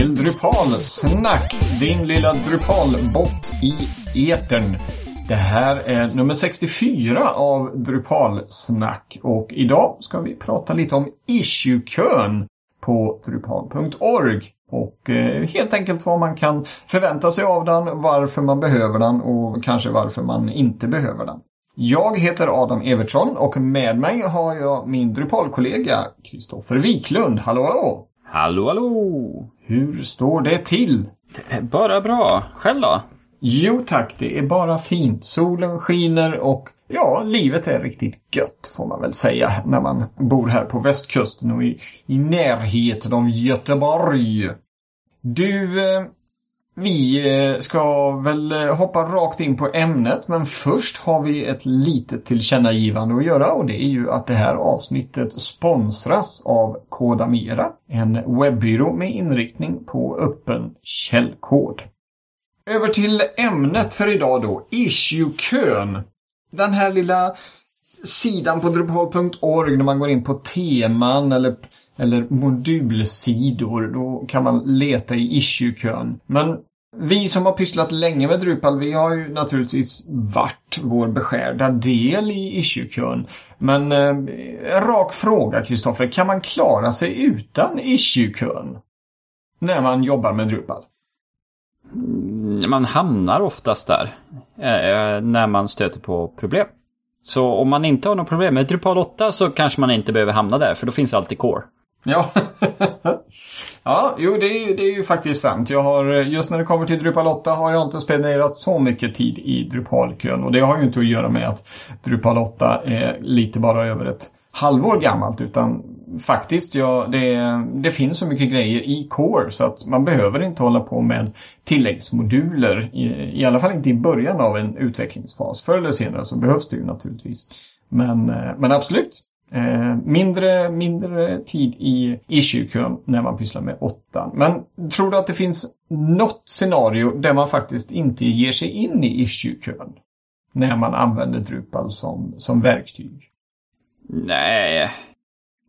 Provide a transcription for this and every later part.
till Drupalsnack, din lilla Drupal-bot i etern. Det här är nummer 64 av Drupalsnack och idag ska vi prata lite om issue-kön på drupal.org. Och eh, helt enkelt vad man kan förvänta sig av den, varför man behöver den och kanske varför man inte behöver den. Jag heter Adam Evertsson och med mig har jag min Drupal-kollega Kristoffer Wiklund. Hallå hallå! Hallå hallå! Hur står det till? Det är bara bra. Själv då? Jo tack, det är bara fint. Solen skiner och ja, livet är riktigt gött får man väl säga när man bor här på västkusten och i, i närheten av Göteborg. Du, eh, vi eh, ska väl eh, hoppa rakt in på ämnet men först har vi ett litet tillkännagivande att göra och det är ju att det här avsnittet sponsras av Kodamera, en webbyrå med inriktning på öppen källkod. Över till ämnet för idag då, issue-kön. Den här lilla sidan på drupal.org när man går in på teman eller, eller modulsidor. Då kan man leta i issue-kön. Men vi som har pysslat länge med Drupal, vi har ju naturligtvis varit vår beskärda del i issue-kön. Men eh, en rak fråga, Kristoffer. Kan man klara sig utan issue-kön? När man jobbar med Drupal? Mm, man hamnar oftast där eh, när man stöter på problem. Så om man inte har något problem med Drupal 8 så kanske man inte behöver hamna där, för då finns alltid Core. Ja, ja jo det är, det är ju faktiskt sant. Jag har, just när det kommer till Drupal 8 har jag inte spenderat så mycket tid i Drupal-kön. Och det har ju inte att göra med att Drupal 8 är lite bara över ett halvår gammalt utan faktiskt, ja, det, det finns så mycket grejer i Core så att man behöver inte hålla på med tilläggsmoduler. I, i alla fall inte i början av en utvecklingsfas. Förr eller senare så behövs det ju naturligtvis. Men, eh, men absolut, Eh, mindre, mindre tid i issue-kön när man pysslar med åttan. Men tror du att det finns något scenario där man faktiskt inte ger sig in i issue-kön? När man använder Drupal som, som verktyg? Nej.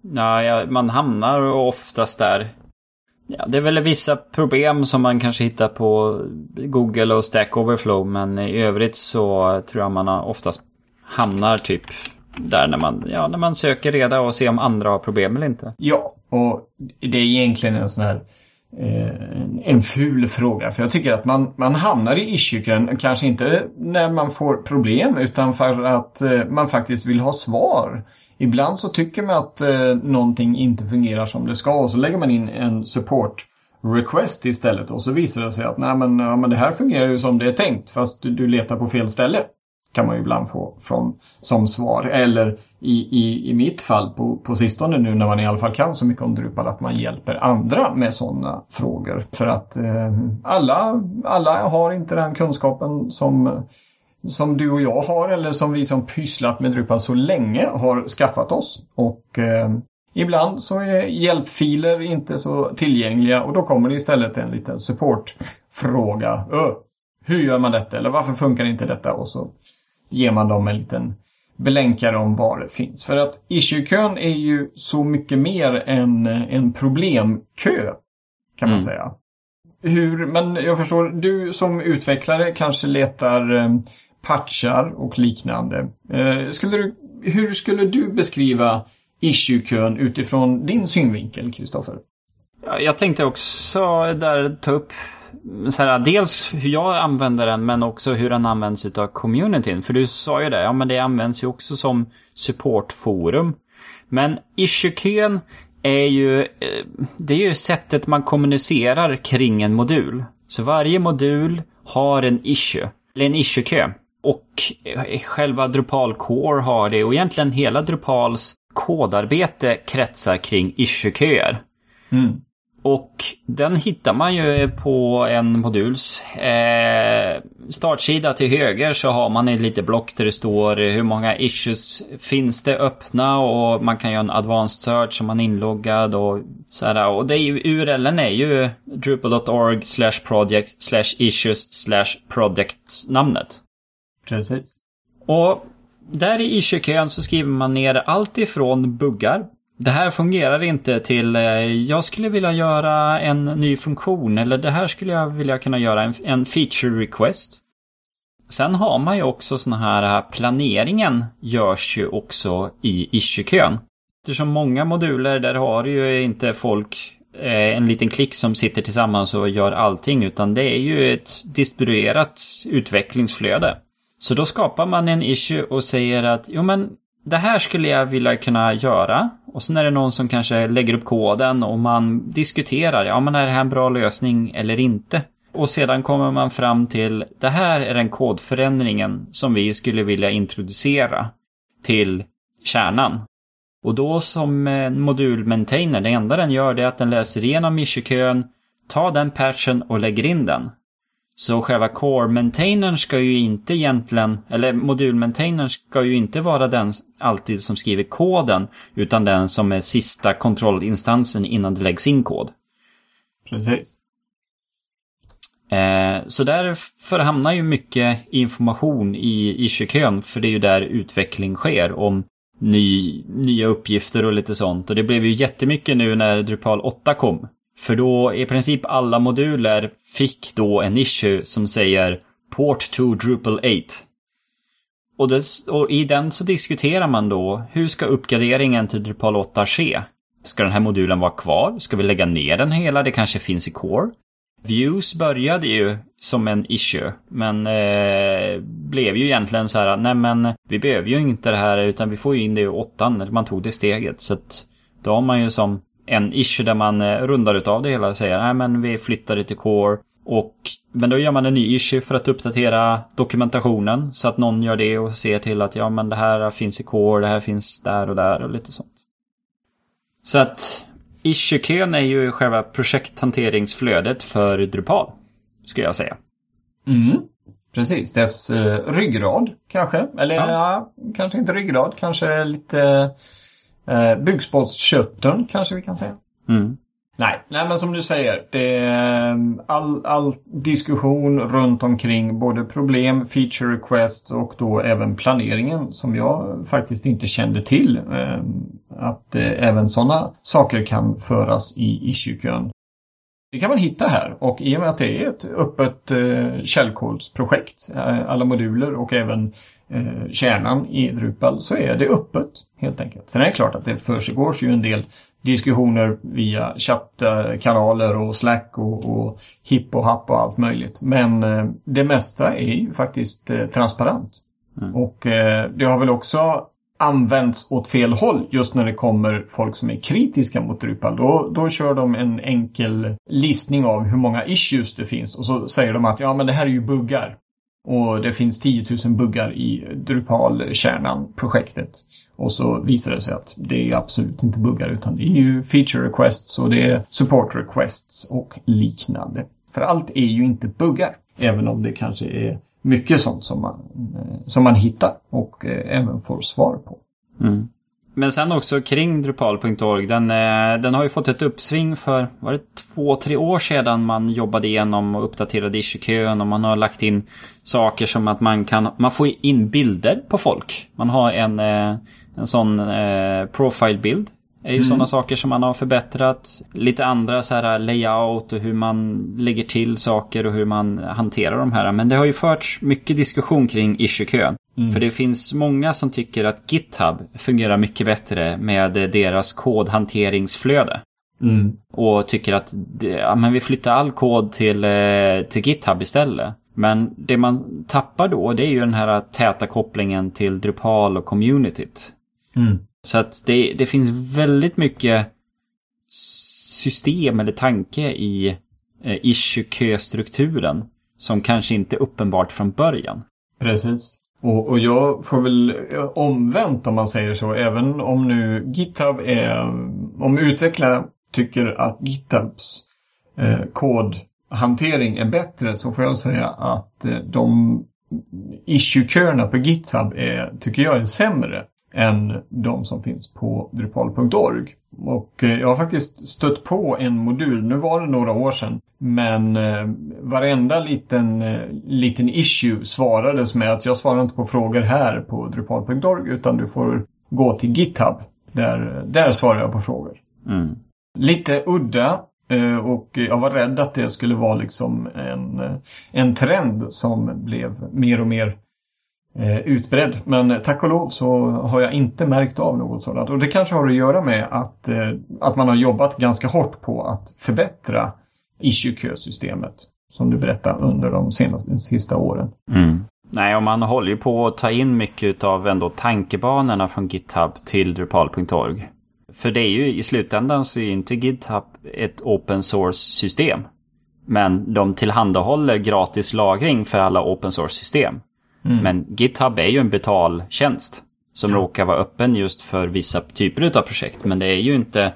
Nej, man hamnar oftast där. Ja, det är väl vissa problem som man kanske hittar på Google och Stack Overflow. Men i övrigt så tror jag man oftast hamnar typ där när man, ja, när man söker reda och ser om andra har problem eller inte. Ja, och det är egentligen en sån här eh, en ful fråga. För jag tycker att man, man hamnar i issue kanske inte när man får problem utan för att eh, man faktiskt vill ha svar. Ibland så tycker man att eh, någonting inte fungerar som det ska och så lägger man in en support request istället och så visar det sig att nej men, ja, men det här fungerar ju som det är tänkt fast du, du letar på fel ställe kan man ju ibland få från, som svar. Eller i, i, i mitt fall på, på sistone nu när man i alla fall kan så mycket om Drupal att man hjälper andra med sådana frågor. För att eh, alla, alla har inte den kunskapen som, som du och jag har eller som vi som pysslat med Drupal så länge har skaffat oss. Och eh, Ibland så är hjälpfiler inte så tillgängliga och då kommer det istället en liten supportfråga. Hur gör man detta? Eller varför funkar inte detta? Och så ger man dem en liten belänkare om var det finns. För att issue-kön är ju så mycket mer än en problemkö. Kan man mm. säga. Hur, men jag förstår, du som utvecklare kanske letar eh, patchar och liknande. Eh, skulle du, hur skulle du beskriva issue-kön utifrån din synvinkel, Kristoffer? Jag tänkte också där ta upp så här, dels hur jag använder den men också hur den används av communityn. För du sa ju det, ja men det används ju också som supportforum. Men issue-kön är ju, eh, det är ju sättet man kommunicerar kring en modul. Så varje modul har en issue, eller en issue-kö. Och eh, själva Drupal Core har det och egentligen hela Drupals kodarbete kretsar kring issue-köer. Mm. Och den hittar man ju på en moduls eh, startsida till höger så har man ett litet block där det står hur många issues finns det öppna och man kan göra en advanced search om man är inloggad och sådär. Och det är ju, URLen är ju drupal.org slash project slash issues slash project namnet. Precis. Och där i issue-kön så skriver man ner allt ifrån buggar det här fungerar inte till eh, jag skulle vilja göra en ny funktion eller det här skulle jag vilja kunna göra en, en feature request. Sen har man ju också såna här eh, planeringen görs ju också i issue-kön. Eftersom många moduler där har ju inte folk eh, en liten klick som sitter tillsammans och gör allting utan det är ju ett distribuerat utvecklingsflöde. Så då skapar man en issue och säger att jo men det här skulle jag vilja kunna göra. Och sen är det någon som kanske lägger upp koden och man diskuterar, ja men är det här en bra lösning eller inte? Och sedan kommer man fram till, det här är den kodförändringen som vi skulle vilja introducera till kärnan. Och då som modulmaintainer, det enda den gör det är att den läser igenom issue tar den patchen och lägger in den. Så själva core-maintainern ska ju inte egentligen, eller modul-maintainern ska ju inte vara den alltid som skriver koden, utan den som är sista kontrollinstansen innan det läggs in kod. Precis. Eh, så därför hamnar ju mycket information i issue-kön, för det är ju där utveckling sker om ny, nya uppgifter och lite sånt. Och det blev ju jättemycket nu när Drupal 8 kom. För då i princip alla moduler fick då en issue som säger Port to Drupal 8. Och, det, och, i den så diskuterar man då hur ska uppgraderingen till Drupal 8 ske? Ska den här modulen vara kvar? Ska vi lägga ner den hela? Det kanske finns i Core. Views började ju som en issue, men eh, blev ju egentligen så här, nej men vi behöver ju inte det här utan vi får ju in det i åttan, man tog det steget. Så att då har man ju som en issue där man eh, rundar utav det hela och säger nej men vi flyttar det till Core. Och, men då gör man en ny issue för att uppdatera dokumentationen så att någon gör det och ser till att ja men det här finns i Core, det här finns där och där och lite sånt. Så att issue-kön är ju själva projekthanteringsflödet för Drupal, skulle jag säga. Mm. Precis, dess eh, ryggrad kanske. Eller ja. ja. kanske inte ryggrad, kanske lite Eh, Byggspottkörteln kanske vi kan säga. Mm. Nej, nej, men som du säger. Det är all, all diskussion runt omkring både problem, feature requests och då även planeringen som jag faktiskt inte kände till. Eh, att eh, även sådana saker kan föras i issue-kön. Det kan man hitta här och i och med att det är ett öppet eh, källkodsprojekt, eh, alla moduler och även eh, kärnan i Drupal så är det öppet helt enkelt. Sen är det klart att det försiggår ju en del diskussioner via chattkanaler och Slack och, och hipp och happ och allt möjligt. Men eh, det mesta är ju faktiskt eh, transparent. Mm. Och eh, det har väl också används åt fel håll just när det kommer folk som är kritiska mot Drupal. Då, då kör de en enkel listning av hur många issues det finns och så säger de att ja men det här är ju buggar. Och det finns 10 000 buggar i Drupal-kärnan, projektet. Och så visar det sig att det är absolut inte buggar utan det är ju feature requests och det är support requests och liknande. För allt är ju inte buggar. Även om det kanske är mycket sånt som man, eh, som man hittar och eh, även får svar på. Mm. Men sen också kring Drupal.org. Den, eh, den har ju fått ett uppsving för, var det två, tre år sedan man jobbade igenom och uppdaterade issue-kön och man har lagt in saker som att man kan, man får in bilder på folk. Man har en, eh, en sån eh, profile-bild är ju mm. sådana saker som man har förbättrat. Lite andra så här layout och hur man lägger till saker och hur man hanterar de här. Men det har ju förts mycket diskussion kring issue-kön. Mm. För det finns många som tycker att GitHub fungerar mycket bättre med deras kodhanteringsflöde. Mm. Och tycker att ja, men vi flyttar all kod till, eh, till GitHub istället. Men det man tappar då det är ju den här täta kopplingen till Drupal och communityt. Mm. Så att det, det finns väldigt mycket system eller tanke i eh, issue-kö-strukturen som kanske inte är uppenbart från början. Precis. Och, och jag får väl eh, omvänt om man säger så, även om nu GitHub är, om utvecklare tycker att GitHubs eh, kodhantering är bättre så får jag säga att eh, de issue-köerna på GitHub är, tycker jag är sämre än de som finns på Drupal.org. Och eh, jag har faktiskt stött på en modul, nu var det några år sedan, men eh, varenda liten, eh, liten issue svarades med att jag svarar inte på frågor här på Drupal.org utan du får gå till GitHub. Där, där svarar jag på frågor. Mm. Lite udda och jag var rädd att det skulle vara liksom en, en trend som blev mer och mer eh, utbredd. Men eh, tack och lov så har jag inte märkt av något sådant. Och det kanske har att göra med att, eh, att man har jobbat ganska hårt på att förbättra issue-kösystemet. Som du berättade under de senaste, sista åren. Mm. Nej, och man håller ju på att ta in mycket av ändå tankebanorna från GitHub till Drupal.org. För det är ju i slutändan så är ju inte GitHub ett open source-system. Men de tillhandahåller gratis lagring för alla open source-system. Mm. Men GitHub är ju en betaltjänst. Som mm. råkar vara öppen just för vissa typer av projekt. Men det är ju inte...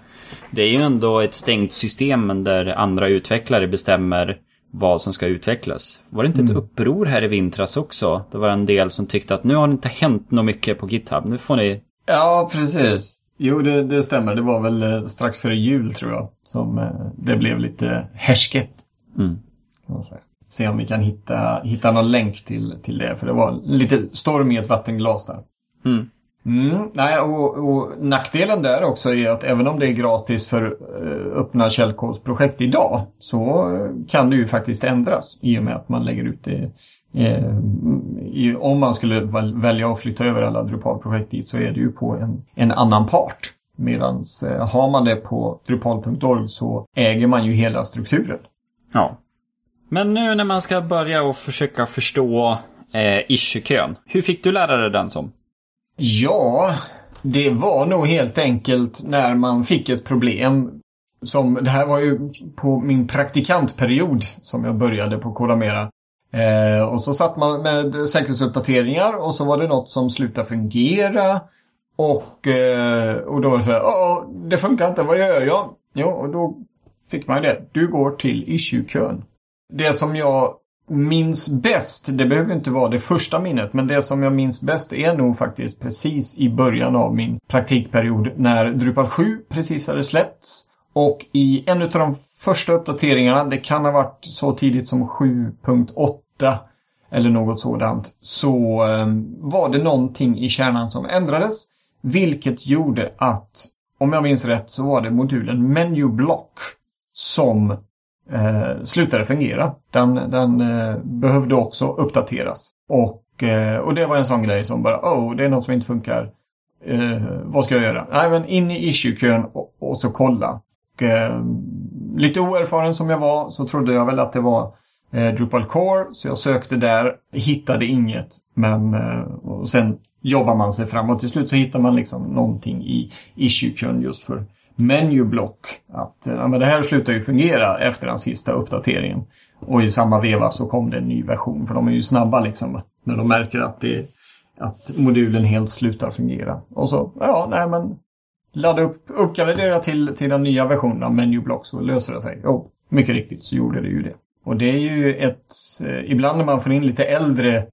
Det är ju ändå ett stängt system där andra utvecklare bestämmer vad som ska utvecklas. Var det inte mm. ett uppror här i vintras också? Det var en del som tyckte att nu har det inte hänt något mycket på GitHub. Nu får ni... Ja, precis. Jo, det, det stämmer. Det var väl eh, strax före jul tror jag som eh, det blev lite härsket. Mm. Kan man säga. Se om vi kan hitta, hitta någon länk till, till det. För det var lite storm i ett vattenglas där. Mm. Mm, nej, och, och, nackdelen där också är att även om det är gratis för uh, öppna källkodsprojekt idag så kan det ju faktiskt ändras i och med att man lägger ut det. Uh, i, om man skulle välja att flytta över alla Drupal-projekt dit så är det ju på en, en annan part. Medan uh, har man det på drupal.org så äger man ju hela strukturen. Ja. Men nu när man ska börja och försöka förstå eh, ishikön, Hur fick du lära dig den som? Ja, det var nog helt enkelt när man fick ett problem. Som, det här var ju på min praktikantperiod som jag började på Kodamera. Eh, och så satt man med säkerhetsuppdateringar och så var det något som slutade fungera. Och, eh, och då var det så här, oh, det funkar inte, vad gör jag? Jo, och då fick man det. Du går till issue-kön. Det som jag minns bäst, det behöver inte vara det första minnet, men det som jag minns bäst är nog faktiskt precis i början av min praktikperiod när Drupal 7 precis hade släppts. Och i en av de första uppdateringarna, det kan ha varit så tidigt som 7.8 eller något sådant, så ehm, var det någonting i kärnan som ändrades. Vilket gjorde att, om jag minns rätt, så var det modulen Menu Block som eh, slutade fungera. Den, den eh, behövde också uppdateras. Och, eh, och det var en sån grej som bara, oh, det är något som inte funkar. Eh, vad ska jag göra? Nej, men in i issue-kön och, och, så kolla. Och, eh, lite oerfaren som jag var så trodde jag väl att det var eh, Drupal Core. Så jag sökte där, hittade inget. Men eh, och sen jobbar man sig framåt. Till slut så hittar man liksom någonting i issue-kön just för menublock. Att eh, ja, men det här slutar ju fungera efter den sista uppdateringen. Och i samma veva så kom det en ny version. För de är ju snabba liksom. När de märker att, det, att modulen helt slutar fungera. Och så, ja, nej men ladda upp, uppgradera till, till den nya versionen av menublock så löser det sig. Jo, mycket riktigt så gjorde det ju det. Och det är ju ett, eh, ibland när man får in lite äldre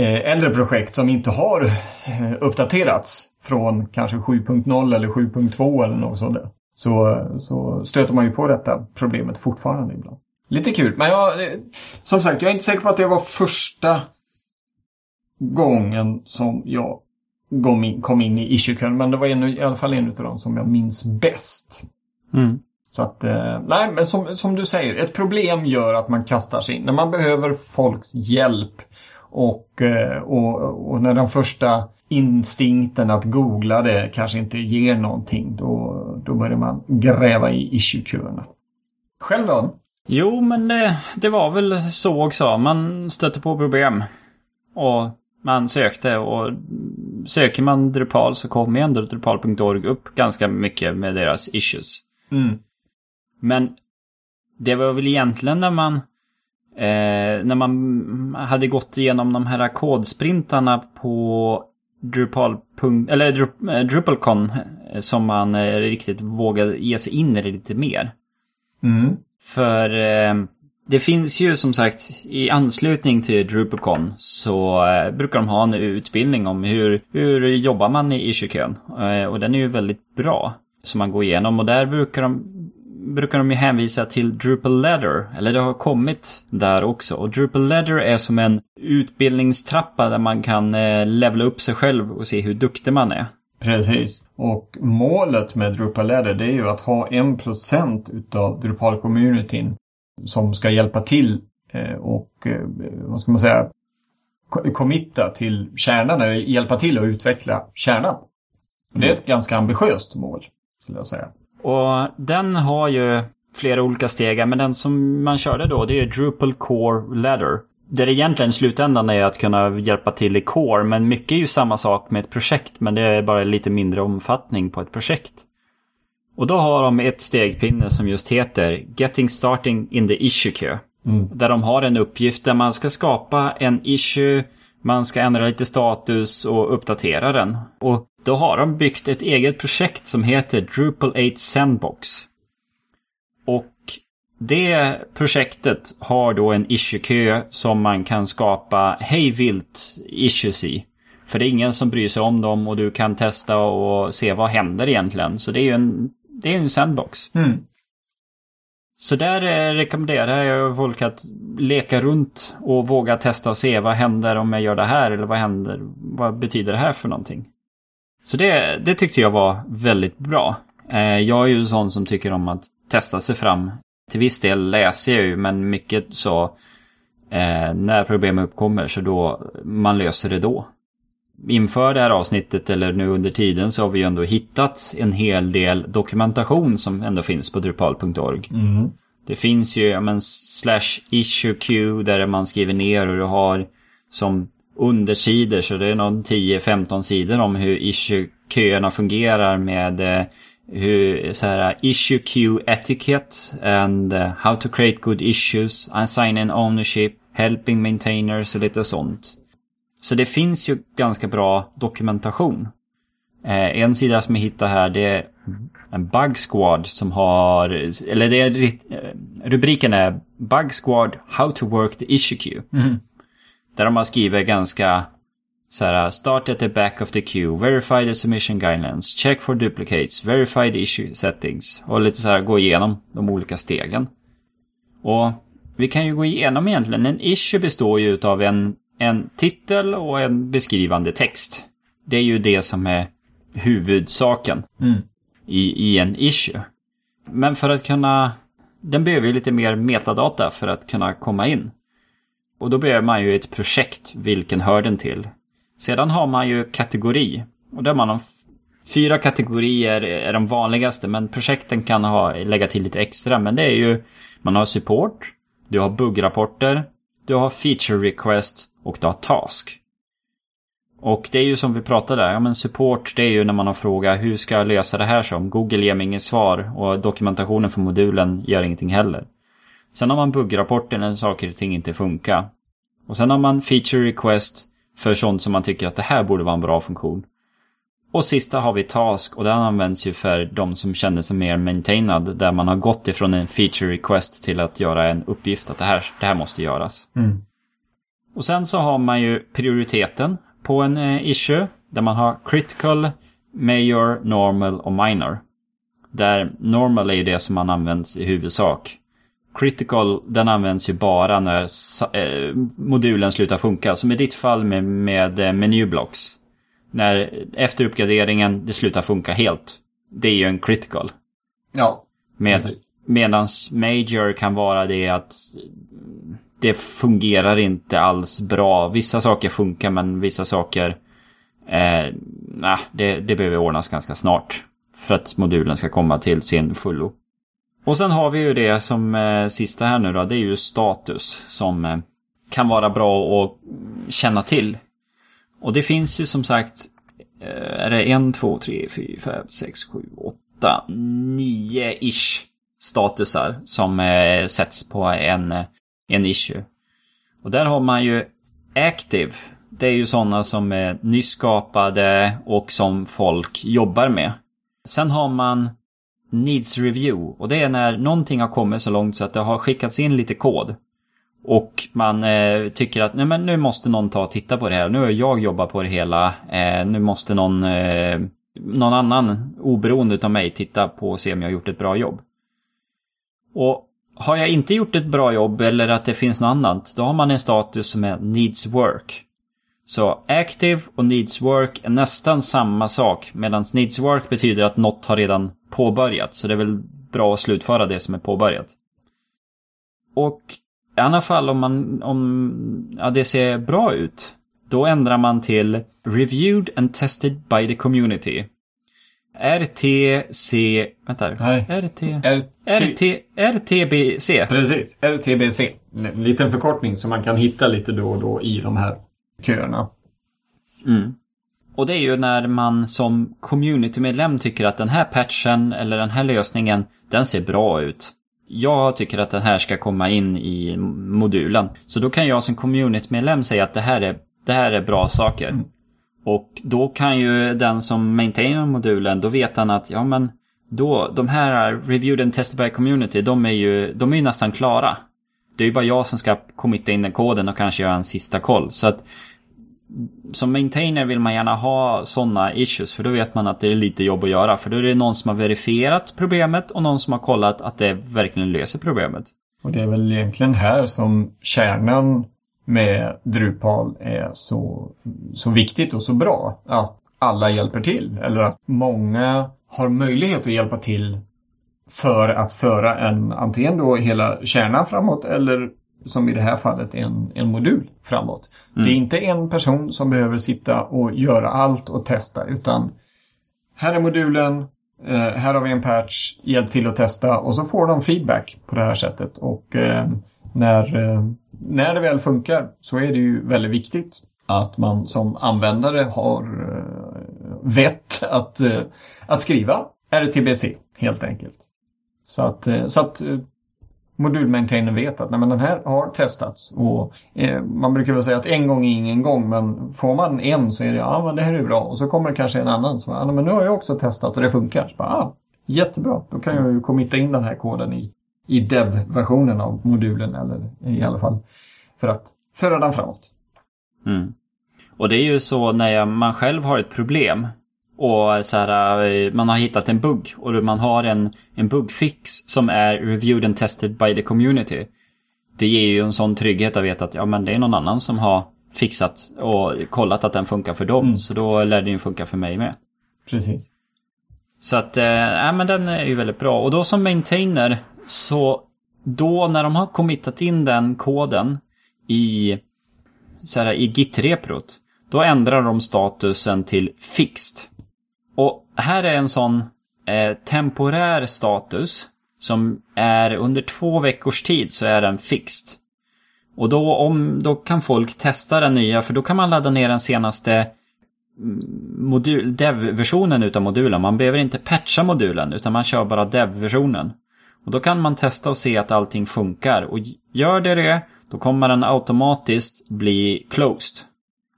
äldre projekt som inte har eh, uppdaterats från kanske 7.0 eller 7.2 eller något sådant. Så, så stöter man ju på detta problemet fortfarande ibland. Lite kul, men jag, eh, som sagt, jag är inte säker på att det var första gången som jag kom in i issue men det var en, i alla fall en av dem som jag minns bäst. Mm. Så att, nej, men som, som du säger, ett problem gör att man kastar sig in. När man behöver folks hjälp och, eh, och, och när den första instinkten att googla det kanske inte ger någonting, då, då börjar man gräva i issue-köerna. Själv då? Jo, men det, det var väl så också. Man stötte på problem. Och man sökte och söker man Drupal så kommer ändå Drupal.org upp ganska mycket med deras issues. Mm. Men det var väl egentligen när man Eh, när man hade gått igenom de här kodsprintarna på Drupal. Eller eh, Drupalcon eh, som man eh, riktigt vågade ge sig in i det lite mer. Mm. För eh, det finns ju som sagt i anslutning till Drupalcon så eh, brukar de ha en utbildning om hur, hur jobbar man i issue-kön. och den är ju väldigt bra. Som man går igenom och där brukar de brukar de ju hänvisa till Drupal Ladder. Eller det har kommit där också. Och Drupal Ladder är som en utbildningstrappa där man kan eh, levela upp sig själv och se hur duktig man är. Precis. Och målet med Drupal Ladder det är ju att ha en procent utav Drupal-communityn som ska hjälpa till eh, och eh, vad ska man säga committa till kärnan eller hjälpa till att utveckla kärnan. Och det är ett ganska ambitiöst mål, skulle jag säga. Och den har ju flera olika steg, men den som man körde då det är Drupal Core Ladder. Där det egentligen i slutändan är att kunna hjälpa till i Core, men mycket är ju samma sak med ett projekt, men det är bara lite mindre omfattning på ett projekt. Och då har de ett stegpinne som just heter Getting Starting in the Issue Queue. Mm. Där de har en uppgift där man ska skapa en issue, man ska ändra lite status och uppdatera den. Och då har de byggt ett eget projekt som heter Drupal 8 Sandbox. Och det projektet har då en issue-kö som man kan skapa hejvilt issues i. För det är ingen som bryr sig om dem och du kan testa och se vad händer egentligen. Så det är ju en, det är en sandbox. Mm. Så där eh, rekommenderar jag folk att leka runt och våga testa och se vad händer om jag gör det här eller vad händer, vad betyder det här för någonting. Så det, det tyckte jag var väldigt bra. Eh, jag är ju sån som tycker om att testa sig fram. Till viss del läser jag ju, men mycket så eh, när problem uppkommer så då man löser det då. Inför det här avsnittet eller nu under tiden så har vi ju ändå hittat en hel del dokumentation som ändå finns på drupal.org. Mm. Det finns ju, ja men, slash issue queue där man skriver ner och du har som undersidor så det är någon 10-15 sidor om hur issue-köerna fungerar med eh, hur, så här, eh, issue queue etiquette and eh, how to create good issues, assign an ownership, helping maintainers och lite sånt. Så det finns ju ganska bra dokumentation. Eh, en sida som jag hittar här det är en Bug Squad som har, eller det är, rubriken är Bug Squad How to Work the Issue Queue. Mm. Där de har skrivit ganska så här, start at the back of the queue, verify the submission guidelines, check for duplicates, verify the issue settings. Och lite så här gå igenom de olika stegen. Och vi kan ju gå igenom egentligen. En issue består ju av en, en titel och en beskrivande text. Det är ju det som är huvudsaken mm. i, i en issue. Men för att kunna... Den behöver ju lite mer metadata för att kunna komma in. Och då behöver man ju ett projekt, vilken hör den till. Sedan har man ju kategori. Och där man har fyra kategorier är de vanligaste, men projekten kan ha, lägga till lite extra. Men det är ju, man har support, du har buggrapporter, du har feature request och du har task. Och det är ju som vi pratade där, ja men support det är ju när man har fråga, hur ska jag lösa det här som? Google ger mig inget svar och dokumentationen för modulen gör ingenting heller. Sen har man buggrapporter när saker och ting inte funkar. Och sen har man feature request för sånt som man tycker att det här borde vara en bra funktion. Och sista har vi Task och den används ju för de som känner sig mer maintainad. Där man har gått ifrån en feature request till att göra en uppgift att det här, det här måste göras. Mm. Och sen så har man ju prioriteten på en eh, issue. Där man har critical, major, normal och minor. Där normal är ju det som man används i huvudsak. Critical, den används ju bara när eh, modulen slutar funka. Som i ditt fall med, med eh, menyblocks. När efter uppgraderingen det slutar funka helt. Det är ju en critical. Ja, med, precis. Medans major kan vara det att det fungerar inte alls bra. Vissa saker funkar men vissa saker... Eh, nah, det, det behöver ordnas ganska snart. För att modulen ska komma till sin fullo. Och sen har vi ju det som eh, sista här nu då. Det är ju status som eh, kan vara bra att känna till. Och det finns ju som sagt eh, är det en, två, tre, fyra, fem, sex, sju, åtta, nio ish statusar som eh, sätts på en, eh, en issue. Och där har man ju Active. Det är ju sådana som är nyskapade och som folk jobbar med. Sen har man Needs Review och det är när någonting har kommit så långt så att det har skickats in lite kod. Och man eh, tycker att nej, men nu måste någon ta och titta på det här. Nu har jag jobbat på det hela. Eh, nu måste någon, eh, någon annan oberoende av mig titta på och se om jag har gjort ett bra jobb. Och har jag inte gjort ett bra jobb eller att det finns något annat, då har man en status som är Needs Work. Så active och needs work är nästan samma sak. Medan needs work betyder att något har redan påbörjats. Så det är väl bra att slutföra det som är påbörjat. Och i alla fall om, man, om ja, det ser bra ut. Då ändrar man till Reviewed and tested by the community. RTC... Vänta. Nej. RT... RT... RTBC. Precis, RTBC. En liten förkortning som man kan hitta lite då och då i de här köerna. Mm. Och det är ju när man som communitymedlem tycker att den här patchen eller den här lösningen, den ser bra ut. Jag tycker att den här ska komma in i modulen. Så då kan jag som communitymedlem säga att det här är, det här är bra saker. Mm. Och då kan ju den som maintainer modulen, då vet han att ja men då, de här reviewed and tested by community, de är ju, de är ju nästan klara. Det är ju bara jag som ska committa in den koden och kanske göra en sista koll. Så att som maintainer vill man gärna ha sådana issues för då vet man att det är lite jobb att göra. För då är det någon som har verifierat problemet och någon som har kollat att det verkligen löser problemet. Och det är väl egentligen här som kärnan med Drupal är så, så viktigt och så bra. Att alla hjälper till. Eller att många har möjlighet att hjälpa till för att föra en antingen då hela kärnan framåt eller som i det här fallet en, en modul framåt. Mm. Det är inte en person som behöver sitta och göra allt och testa utan här är modulen, eh, här har vi en patch, hjälp till att testa och så får de feedback på det här sättet. Och eh, när, eh, när det väl funkar så är det ju väldigt viktigt att man som användare har vett att, att skriva RTBC helt enkelt. Så att, så att eh, modulmaintainern vet att nej, men den här har testats. Och, eh, man brukar väl säga att en gång är ingen gång men får man en så är det ja men det här är bra. Och så kommer det kanske en annan som ja, men nu har jag också testat och det funkar. Så bara, ah, jättebra, då kan jag ju committa in den här koden i, i dev-versionen av modulen eller i alla fall för att föra den framåt. Mm. Och det är ju så när man själv har ett problem och så här, eh, man har hittat en bugg och man har en, en bugfix som är reviewed and tested by the community. Det ger ju en sån trygghet att veta att ja, men det är någon annan som har fixat och kollat att den funkar för dem. Mm. Så då lär den ju funka för mig med. Precis. Så att, äh, men den är ju väldigt bra. Och då som maintainer så då när de har committat in den koden i, så här, i git-reprot, då ändrar de statusen till fixed. Och här är en sån eh, temporär status som är under två veckors tid så är den fixt. Och då, om, då kan folk testa den nya, för då kan man ladda ner den senaste mm, modul, dev-versionen utav modulen. Man behöver inte patcha modulen, utan man kör bara dev-versionen. Och då kan man testa och se att allting funkar. Och gör det det, då kommer den automatiskt bli closed.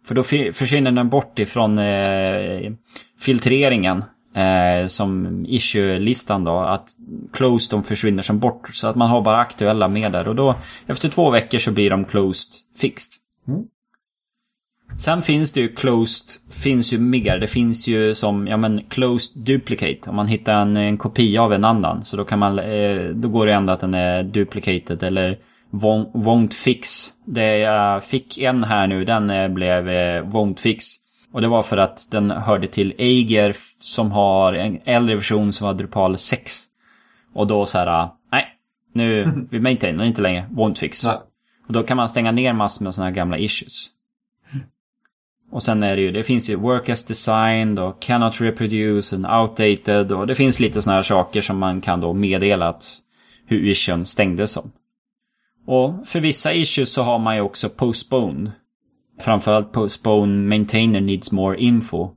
För då försvinner den bort ifrån eh, filtreringen eh, som issue-listan då. Att closed de försvinner som bort. Så att man har bara aktuella med där. Och då efter två veckor så blir de closed fixed. Mm. Sen finns det ju closed, finns ju mer. Det finns ju som, ja men closed duplicate. Om man hittar en, en kopia av en annan. Så då kan man, eh, då går det ändå att den är duplicated eller won't, fix. Det jag fick en här nu, den eh, blev eh, won't fix. Och det var för att den hörde till Eiger som har en äldre version som var Drupal 6. Och då så här, nej, nu, vi maintainer inte längre, won't fix. Nej. Och då kan man stänga ner massor med sådana här gamla issues. Och sen är det ju, det finns ju work as designed och cannot reproduce and outdated och det finns lite sådana här saker som man kan då meddela att hur issuen stängdes som. Och för vissa issues så har man ju också postponed. Framförallt postpone maintainer needs more info.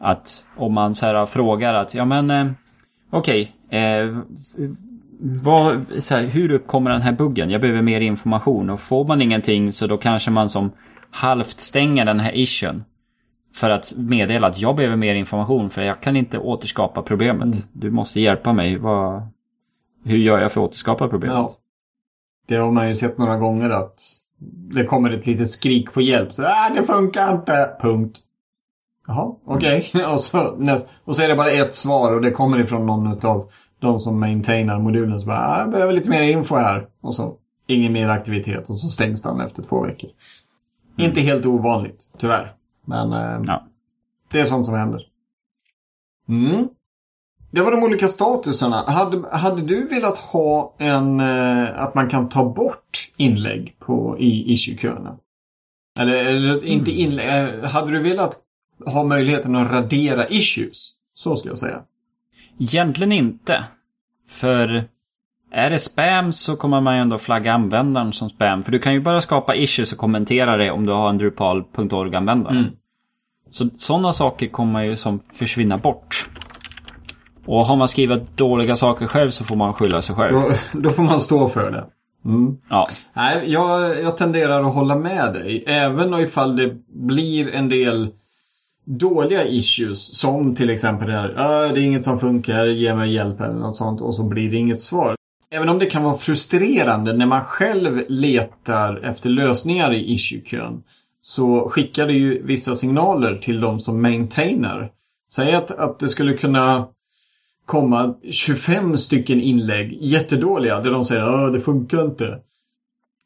Att om man så här frågar att, ja men eh, okej, okay, eh, vad, så här, hur uppkommer den här buggen? Jag behöver mer information. Och får man ingenting så då kanske man som halvt stänger den här issuen. För att meddela att jag behöver mer information för jag kan inte återskapa problemet. Mm. Du måste hjälpa mig. Vad, hur gör jag för att återskapa problemet? Ja. Det har man ju sett några gånger att det kommer ett litet skrik på hjälp. Så, ah, det funkar inte! Punkt. Jaha, okej. Okay. och, så, näst, och så är det bara ett svar och det kommer ifrån någon av de som maintainar modulen. Så bara, ah, jag behöver lite mer info här. Och så ingen mer aktivitet och så stängs den efter två veckor. Inte helt ovanligt, tyvärr. Men eh, Ja. det är sånt som händer. Mm. Det var de olika statusarna. Hade, hade du velat ha en... Eh, att man kan ta bort inlägg på, i issue-köerna? Eller, eller inte inlägg. Eh, hade du velat ha möjligheten att radera issues? Så ska jag säga. Egentligen inte. För är det spam så kommer man ju ändå flagga användaren som spam. För du kan ju bara skapa issues och kommentera det om du har en Drupal.org-användare. Mm. Så sådana saker kommer ju som försvinna bort. Och har man skrivit dåliga saker själv så får man skylla sig själv. Då, då får man stå för det. Mm. Ja. Nej, jag, jag tenderar att hålla med dig. Även ifall det blir en del dåliga issues. Som till exempel det här, "Ah, det är inget som funkar, ge mig hjälp eller något sånt. Och så blir det inget svar. Även om det kan vara frustrerande när man själv letar efter lösningar i issue-kön. Så skickar det ju vissa signaler till de som maintainer. Säg att, att det skulle kunna komma 25 stycken inlägg, jättedåliga, där de säger att det funkar inte.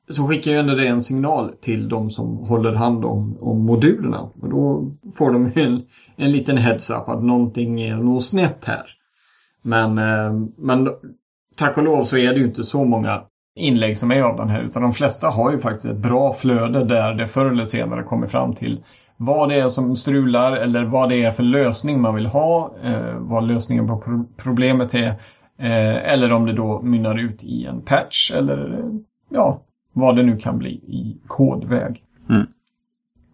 Så skickar ju ändå det en signal till de som håller hand om, om modulerna. Och då får de en, en liten heads-up att någonting är nog snett här. Men, eh, men tack och lov så är det ju inte så många inlägg som är av den här. Utan de flesta har ju faktiskt ett bra flöde där det förr eller senare kommer fram till vad det är som strular eller vad det är för lösning man vill ha. Eh, vad lösningen på pro- problemet är. Eh, eller om det då mynnar ut i en patch eller eh, ja, vad det nu kan bli i kodväg. Mm.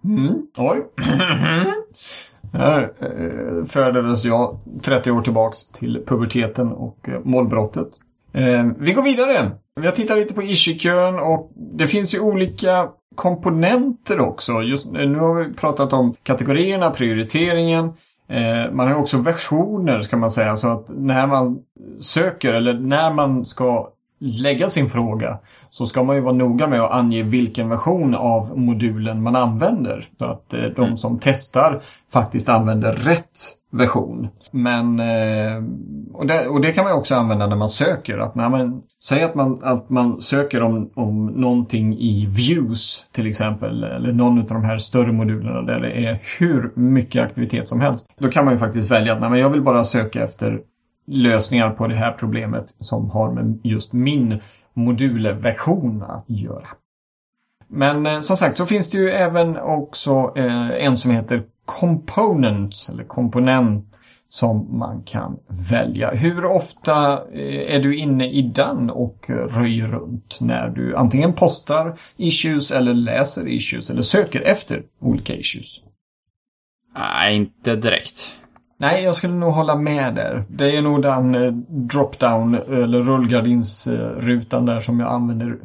Mm. Oj. Här eh, föddes jag 30 år tillbaks till puberteten och eh, målbrottet. Eh, vi går vidare. Vi har tittat lite på issue-kön och det finns ju olika komponenter också. Just eh, nu har vi pratat om kategorierna, prioriteringen. Eh, man har också versioner ska man säga. Så att när man söker eller när man ska lägga sin fråga så ska man ju vara noga med att ange vilken version av modulen man använder. Så att eh, de som testar faktiskt använder rätt version. Men eh, och, det, och det kan man också använda när man söker. Att när man, säg att man, att man söker om, om någonting i views till exempel. Eller någon av de här större modulerna där det är hur mycket aktivitet som helst. Då kan man ju faktiskt välja att nej, men jag vill bara söka efter lösningar på det här problemet som har med just min modulversion att göra. Men eh, som sagt så finns det ju även också eh, en som heter Components eller komponent som man kan välja. Hur ofta eh, är du inne i den och röjer runt när du antingen postar issues eller läser issues eller söker efter olika issues? Nej, inte direkt. Nej, jag skulle nog hålla med där. Det är nog den eh, drop-down eller rullgardinsrutan där som jag använder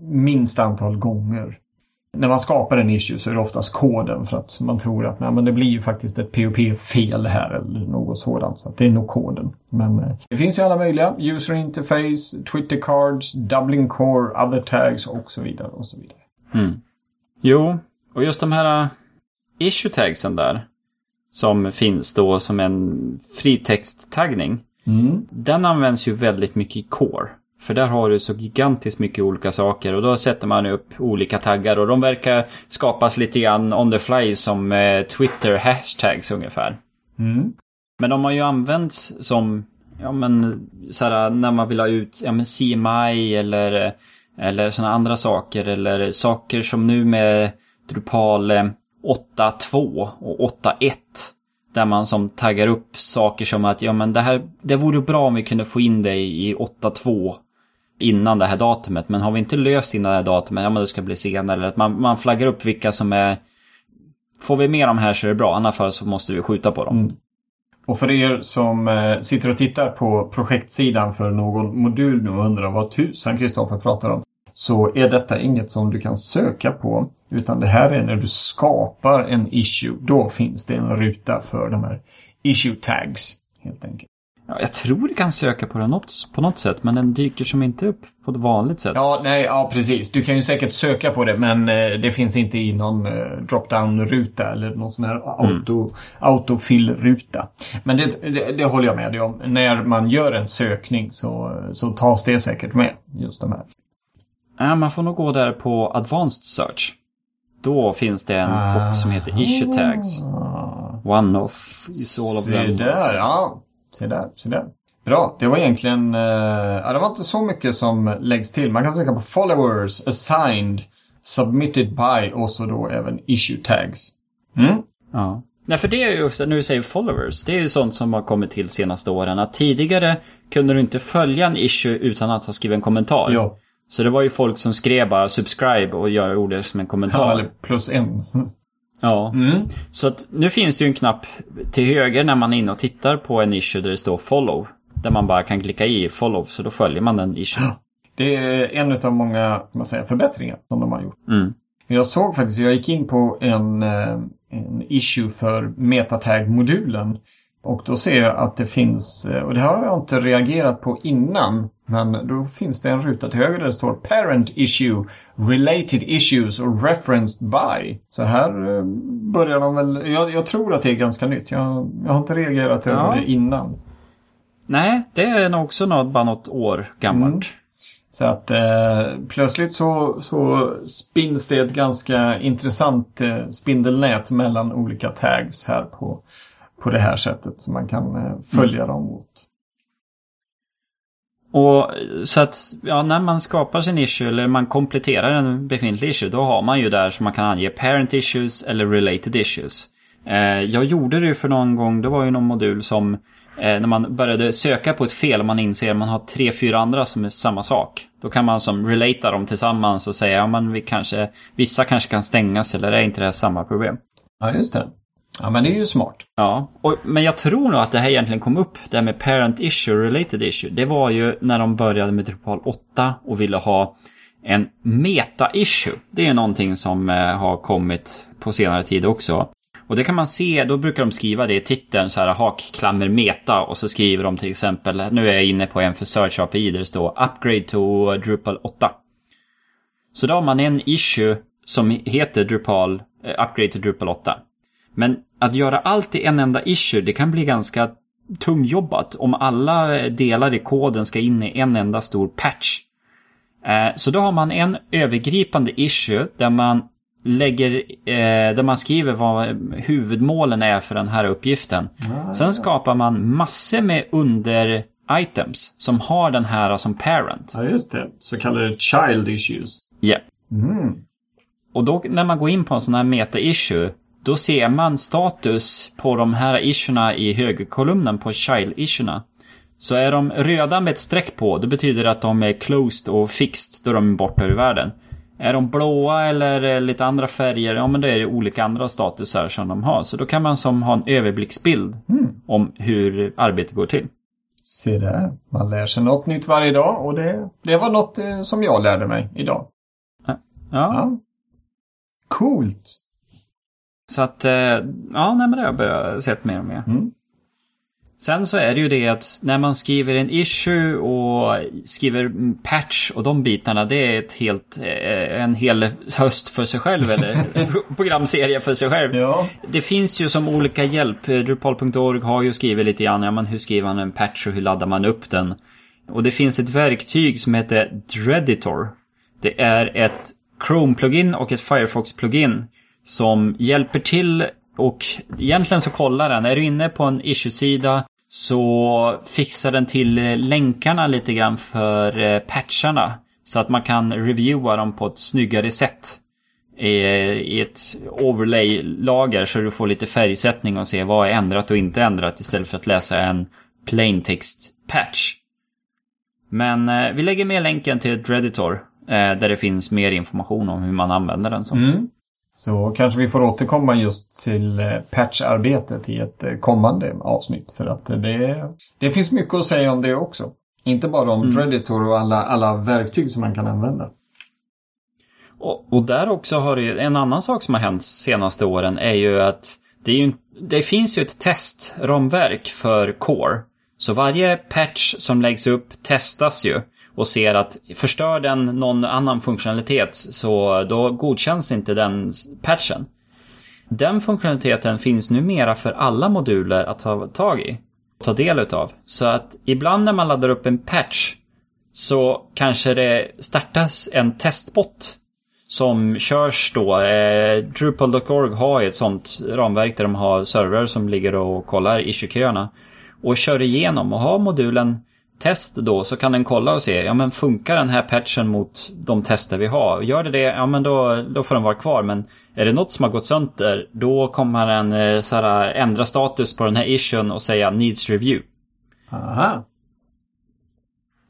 minst antal gånger. När man skapar en issue så är det oftast koden för att man tror att nej, men det blir ju faktiskt ett POP-fel här eller något sådant. Så att det är nog koden. Men eh, det finns ju alla möjliga. User interface, Twitter cards, Dublin core, other tags och så vidare och så vidare. Mm. Jo, och just de här eh, issue tagsen där. Som finns då som en fritexttaggning. Mm. Den används ju väldigt mycket i Core. För där har du så gigantiskt mycket olika saker och då sätter man upp olika taggar och de verkar skapas lite grann on the fly som eh, Twitter hashtags ungefär. Mm. Men de har ju använts som, ja men, såhär, när man vill ha ut, ja men CMI eller, eller sådana andra saker eller saker som nu med Drupal eh, 8.2 och 8.1. Där man som taggar upp saker som att, ja men det här, det vore bra om vi kunde få in det i 8.2 innan det här datumet. Men har vi inte löst innan det här datumet, ja men det ska bli senare. Eller att man, man flaggar upp vilka som är... Får vi med de här så är det bra, annars fall så måste vi skjuta på dem. Mm. Och för er som eh, sitter och tittar på projektsidan för någon modul nu och undrar vad tusan Kristoffer pratar om. Så är detta inget som du kan söka på. Utan det här är när du skapar en issue. Då finns det en ruta för de här issue tags. Helt enkelt. Ja, jag tror du kan söka på det något, på något sätt, men den dyker som inte upp på ett vanligt sätt. Ja, nej, ja precis. Du kan ju säkert söka på det men eh, det finns inte i någon eh, drop-down-ruta eller någon sån här auto, autofill-ruta. Men det, det, det håller jag med dig om. När man gör en sökning så, så tas det säkert med. Just de här. Ja, man får nog gå där på Advanced Search. då finns det en ah. som heter issue tags. One off is all of Se them. där, ja. Se där, se där. Bra, det var egentligen... Ja, det var inte så mycket som läggs till. Man kan trycka på followers, assigned, submitted by och så då även issue tags. Mm? Ja. Nej, för det är just när du säger followers. Det är ju sånt som har kommit till senaste åren. Att tidigare kunde du inte följa en issue utan att ha skrivit en kommentar. Ja. Så det var ju folk som skrev bara subscribe och gjorde det som en kommentar. Ja, eller plus en. Ja. Mm. Så att nu finns det ju en knapp till höger när man är inne och tittar på en issue där det står follow. Där man bara kan klicka i follow så då följer man den issue. Det är en av många man säger, förbättringar som de har gjort. Mm. Jag såg faktiskt, jag gick in på en, eh, en issue för metatag-modulen. Och då ser jag att det finns, eh, och det här har jag inte reagerat på innan, men då finns det en ruta till höger där det står Parent issue, Related issues och Referenced by. Så här eh, börjar de väl, jag, jag tror att det är ganska nytt. Jag, jag har inte reagerat över Ja. det innan. Nej, det är nog också något, bara något år gammalt. Mm. Så att eh, plötsligt så, så spinns det ett ganska intressant eh, spindelnät mellan olika tags här på, på det här sättet. Så man kan eh, följa dem åt. Och så att, ja, när man skapar sin issue eller man kompletterar en befintlig issue, då har man ju där som man kan ange parent issues eller related issues. Eh, jag gjorde det ju för någon gång, det var ju någon modul som eh, när man började söka på ett fel och man inser att man har tre, fyra andra som är samma sak. Då kan man som relata dem tillsammans och säga, ja men vi kanske, vissa kanske kan stängas eller är inte det här samma problem? Ja, just det. Ja, men det är ju smart. Ja, och, men jag tror nog att det här egentligen kom upp, det här med parent issue related issue. Det var ju när de började med Drupal 8 och ville ha en meta-issue. Det är någonting som eh, har kommit på senare tid också. Och det kan man se, då brukar de skriva det i titeln, så här hakklammer meta och så skriver de till exempel, nu är jag inne på en för Search API där det står Upgrade to Drupal 8. Så då har man en issue som heter Drupal, eh, Upgrade to Drupal 8. Men att göra allt i en enda issue, det kan bli ganska tungjobbat om alla delar i koden ska in i en enda stor patch. Eh, Så då har man en övergripande issue där man lägger, eh, där man skriver vad huvudmålen är för den här uppgiften. Sen skapar man massor med under-items som har den här som parent. Ja, just det. Så kallade child issues. Ja. Mm. Och då när man går in på en sån här meta-issue, då ser man status på de här issuerna i högerkolumnen på child-issuerna. Så är de röda med ett streck på, det betyder att de är closed och fixed, då är de borta ur världen. Är de blåa eller lite andra färger, ja men då är det olika andra statusar som de har. Så då kan man som ha en överblicksbild om hur arbetet går till. Se där. Man lär sig något nytt varje dag och det, det var något eh, som jag lärde mig idag. Ja. Ja. Coolt. Så att, eh, ja, nej men det har jag börjat sett mer och mer. Mm. Sen så är det ju det att när man skriver en issue och skriver patch och de bitarna, det är ett helt, eh, en hel höst för sig själv, eller programserie för sig själv. Ja. Det finns ju som olika hjälp. Drupal.org har ju skrivit lite grann, ja men hur skriver man en patch och hur laddar man upp den? Och det finns ett verktyg som heter Dreditor. Det är ett Chrome-plugin och ett Firefox-plugin som hjälper till och egentligen så kollar den. Är du inne på en issue-sida så fixar den till länkarna lite grann för eh, patcharna. Så att man kan reviewa dem på ett snyggare sätt. I, ett overlay-lager så du får lite färgsättning och se vad är ändrat och inte ändrat istället för att läsa en plain text patch. Men eh, vi lägger med länken till Dreditor eh, där det finns mer information om hur man använder den. Som. Mm. Så kanske vi får återkomma just till eh, patcharbetet i ett eh, kommande avsnitt. För att eh, det, det finns mycket att säga om det också. Inte bara om Dreditor och alla, alla verktyg som man kan använda. Och, och där också har det en annan sak som har hänt senaste åren är ju att det, ju, det finns ju ett testramverk för Core. Så varje patch som läggs upp testas ju och ser att förstör den någon annan funktionalitet så då godkänns inte den patchen. Den funktionaliteten finns numera för alla moduler att ta tag i. Ta del utav. Så att ibland när man laddar upp en patch så kanske det startas en testbot som körs då. Eh, Drupal.org har ju ett sånt ramverk där de har servrar som ligger och kollar issue-köerna. Och kör igenom och har modulen test då så kan den kolla och se, ja men funkar den här patchen mot de tester vi har? Gör det det, ja men då, då får den vara kvar. Men är det något som har gått sönder, då kommer den eh, så här, ändra status på den här issuen och säga needs review. Aha.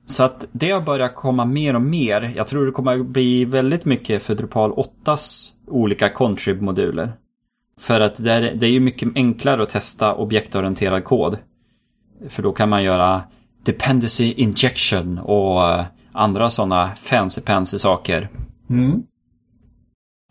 Så att det har börjat komma mer och mer. Jag tror det kommer bli väldigt mycket för Drupal 8s olika contrib-moduler. För att det är, det är ju mycket enklare att testa objektorienterad kod. För då kan man göra dependency injection och eh, andra sådana fancy-pansy saker. Mm.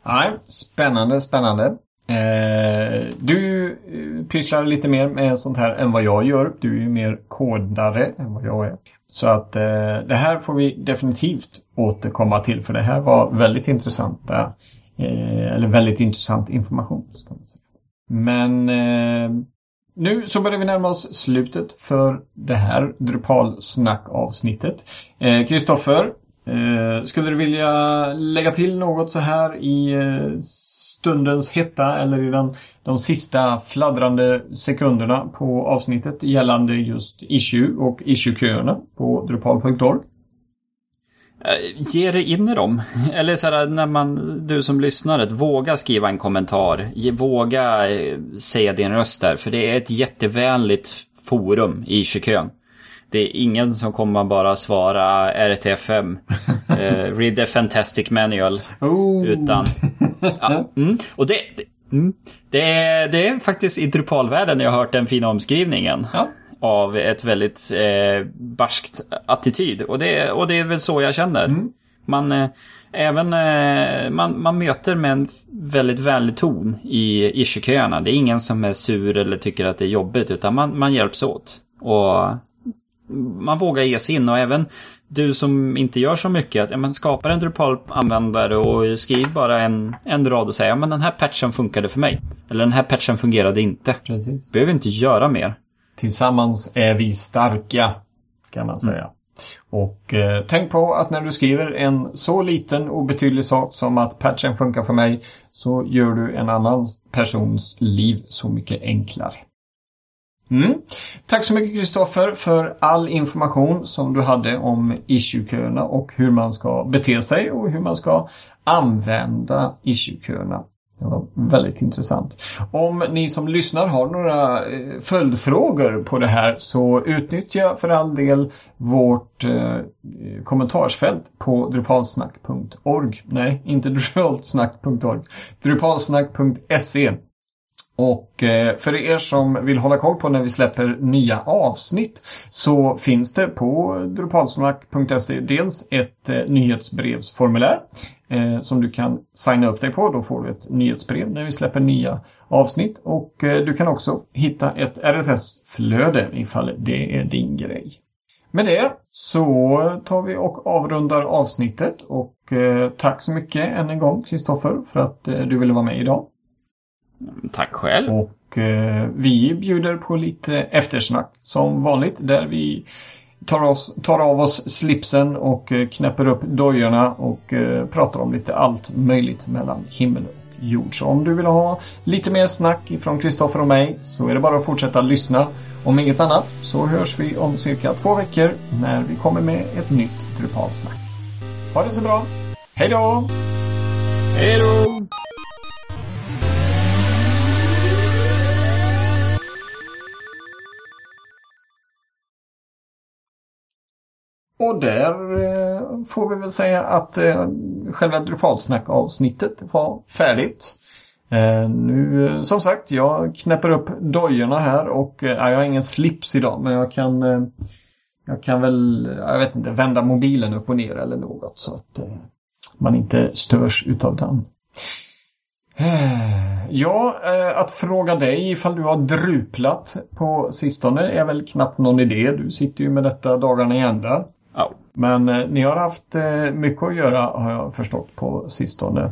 Nej, spännande, spännande. Eh, du eh, pysslar lite mer med sånt här än vad jag gör. Du är ju mer kodare än vad jag är. Så att eh, det här får vi definitivt återkomma till för det här var väldigt intressanta eh, eller väldigt intressant information. Ska man säga. Men eh, nu så börjar vi närma oss slutet för det här Drupal-snack-avsnittet. Eh, Kristoffer, eh, skulle du vilja lägga till något så här i eh, stundens hetta eller i den, de sista fladdrande sekunderna på avsnittet gällande just issue och issue-köerna på drupal.org? Ge dig in i dem. Eller så här, när man, du som lyssnar, våga skriva en kommentar. Våga eh, säga din röst där. För det är ett jättevänligt forum i kön. Det är ingen som kommer bara svara RTFM. eh, read the fantastic manual. Oh. Utan... Ja, mm, och det... Mm, det, är, det är faktiskt i Drupalvärlden jag har hört den fina omskrivningen. Ja av ett väldigt eh, barskt attityd. Och det, och det är väl så jag känner. Mm. Man, eh, även, eh, man, man möter med en väldigt vänlig ton i issue-köerna. Det är ingen som är sur eller tycker att det är jobbigt utan man, man hjälps åt. Och man vågar ge sig in och även du som inte gör så mycket, att ja, men skapar en Drupal-användare och skriv bara en, en rad och säg ja, men den här patchen funkade för mig. Eller den här patchen fungerade inte. Precis. Behöver inte göra mer. Tillsammans är vi starka, kan man säga. Mm. Och eh, tänk på att när du skriver en så liten obetydlig sak som att patchen funkar för mig så gör du en annan persons liv så mycket enklare. Mm. Tack så mycket Kristoffer för all information som du hade om issue-köerna och hur man ska bete sig och hur man ska använda issue-köerna. Det var väldigt intressant. Om ni som lyssnar har några eh, följdfrågor på det här så utnyttja för all del vårt eh, kommentarsfält på drupalsnack.org. Nej, inte drupalsnack.org. drupalsnack.se och eh, för er som vill hålla koll på när vi släpper nya avsnitt så finns det på drupalsnack.se dels ett eh, nyhetsbrevsformulär eh, som du kan signa upp dig på. Då får du ett nyhetsbrev när vi släpper nya avsnitt. Och du kan också hitta ett RSS-flöde ifall det är din grej. Med det så tar vi och avrundar avsnittet och tack så mycket än en gång Kristoffer för att du ville vara med idag. Tack själv. Och eh, vi bjuder på lite eftersnack som vanligt där vi tar, oss, tar av oss slipsen och eh, knäpper upp dojorna och eh, pratar om lite allt möjligt mellan himmel och jord. Så om du vill ha lite mer snack från Kristoffer och mig så är det bara att fortsätta lyssna. Om inget annat så hörs vi om cirka två veckor när vi kommer med ett nytt Drupalsnack. Ha det så bra! Hej då! Hej då! Och där eh, får vi väl säga att eh, själva Drupalsnack-avsnittet var färdigt. Eh, nu, eh, som sagt, jag knäpper upp dojorna här och eh, jag har ingen slips idag men jag kan eh, jag kan väl, jag vet inte, vända mobilen upp och ner eller något så att man inte störs utav den. Ja, att fråga dig ifall du har druplat på sistone är väl knappt någon idé. Du sitter ju med detta dagarna i ända. Ja. Men eh, ni har haft eh, mycket att göra har jag förstått på sistone.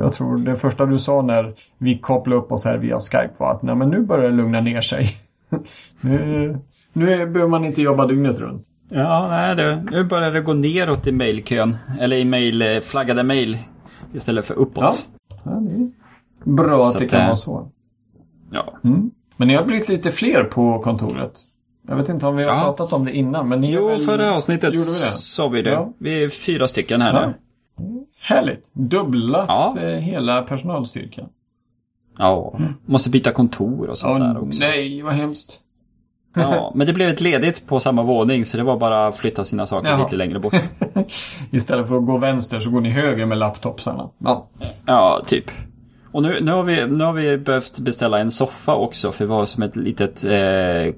Jag tror det första du sa när vi kopplade upp oss här via Skype var att Nej, men nu börjar det lugna ner sig. nu, nu behöver man inte jobba dygnet runt. Ja, nej, det, nu börjar det gå neråt i mejlkön. Eller i mail, eh, flaggade mejl. istället för uppåt. Ja, det bra att Så det att, kan eh, vara så. Ja. Mm. Men ni har blivit lite fler på kontoret. Jag vet inte om vi har Ja. pratat om det innan, men ni Jo, väl... förra avsnittet vi sa vi det. Ja. Vi är fyra stycken här Ja. nu. Härligt. Dubblat Ja. eh, hela personalstyrkan. Ja, måste byta kontor och sånt där också. nej, vad hemskt. Ja, men det blev ett ledigt på samma våning så det var bara att flytta sina saker Jaha. lite längre bort. Istället för att gå vänster så går ni höger med laptopsarna. Ja. Ja, typ. Och nu, nu, har vi, nu har vi behövt beställa en soffa också för vi har som ett litet, eh,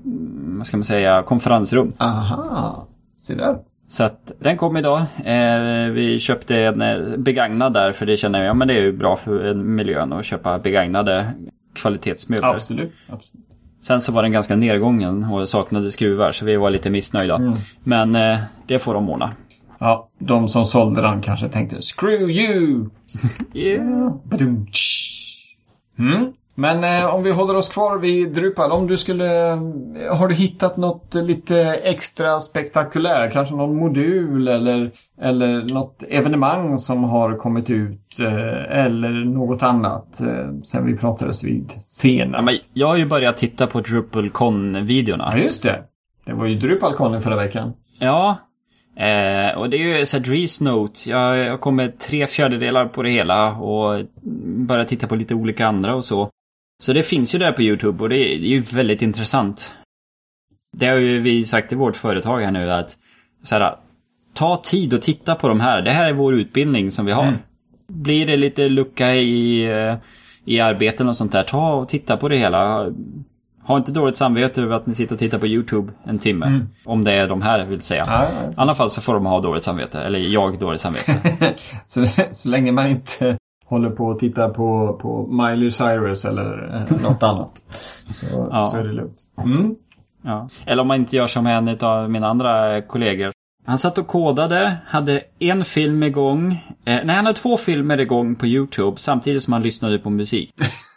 vad ska man säga, konferensrum. Aha. Se där. Så att den kom idag. Eh, vi köpte en eh, begagnad där för det känner jag, ja men det är ju bra för miljön att köpa begagnade kvalitetsmöbler. Absolut. Absolut. Sen så var den ganska nedgången och saknade skruvar så vi var lite missnöjda. Mm. Men eh, det får de ordna. Ja, de som sålde den kanske tänkte Screw you! Yeah. Badum, tsch. Mm. Men eh, om vi håller oss kvar vid Drupal. Om du skulle... Har du hittat något lite extra spektakulärt? Kanske någon modul eller, eller något evenemang som har kommit ut? Eh, eller något annat eh, sen vi pratades vid senast? Ja, jag har ju börjat titta på DrupalCon-videorna. Ja, just det. Det var ju DrupalCon förra veckan. Ja. Eh, och det är ju Dries Note. Jag jag kommit tre fjärdedelar på det hela och börjat titta på lite olika andra och så. Så det finns ju där på YouTube och det är det är ju väldigt intressant. Det har ju vi sagt i vårt företag här nu att så här, ta tid och titta på de här. Det här är vår utbildning som vi har. Mm. Blir det lite lucka i, eh, i arbeten och sånt där, ta och titta på det hela. Ha inte dåligt samvete över att ni sitter och tittar på YouTube en timme. Mm. Om det är de här vill säga. Ja, I alla fall så får de ha dåligt samvete. Eller jag dåligt samvete. så, så länge man inte håller på och tittar på, på Miley Cyrus eller eh, något annat. Så, Ja. så är det lugnt. Mm. Ja. Eller om man inte gör som en av mina andra kollegor. Han satt och kodade, hade en film igång. Eh, nej, han hade två filmer igång på YouTube samtidigt som han lyssnade på musik.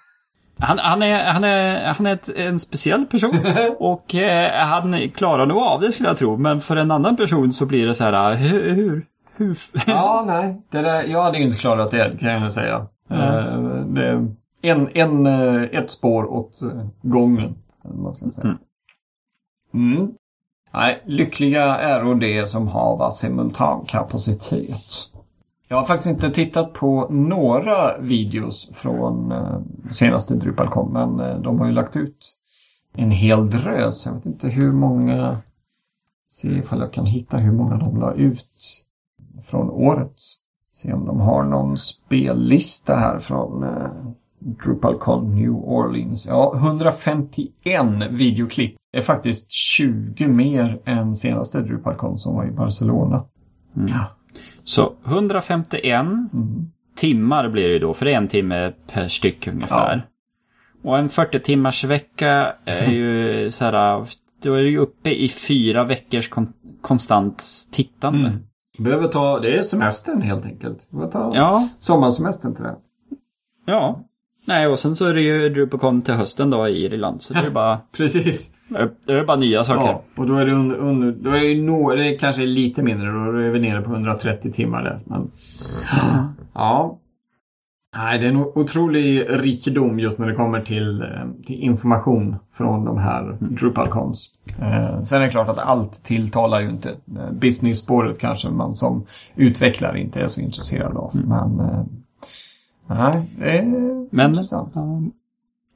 Han, han är, han är, han är ett, en speciell person och eh, han klarar nog av det skulle jag tro. Men för en annan person så blir det så här, hur, hur, hur Ja, nej. Det där, jag hade ju inte klarat det, kan jag säga. Eh, det, en, en, eh, ett spår åt eh, gången, vad ska säga. Mm. Mm. Nej, lyckliga är det som har simultankapacitet. Jag har faktiskt inte tittat på några videos från eh, senaste DrupalCon, men eh, de har ju lagt ut en hel drös. Jag vet inte hur många... Se ifall jag kan hitta hur många de la ut från årets. Se om de har någon spellista här från eh, DrupalCon New Orleans. Ja, 151 videoklipp. Det är faktiskt 20 mer än senaste DrupalCon som var i Barcelona. Mm. Ja. Så 151 Mm. timmar blir det ju då, för det är en timme per styck ungefär. Och en 40 timmars vecka är ju så här, då är du ju uppe i fyra veckors kon- konstant tittande. Mm. Behöver ta, det är semestern helt enkelt. Behöver ta Ja, sommarsemestern till det. ja. Nej, och sen så är det ju DrupalCon till hösten då i Irland, så det är bara, Precis. det är bara nya saker. Ja, och då är det, under, under, då är det, nå, det är kanske lite mindre. Då är vi nere på 130 timmar där. Men, ja. Nej, det är en otrolig rikedom just när det kommer till, eh, till information från de här DrupalCons. Eh, sen är det klart att allt tilltalar ju inte. Eh, Business-spåret kanske man som utvecklare inte är så intresserad av. Men eh, nej, det är Men intressant. ja,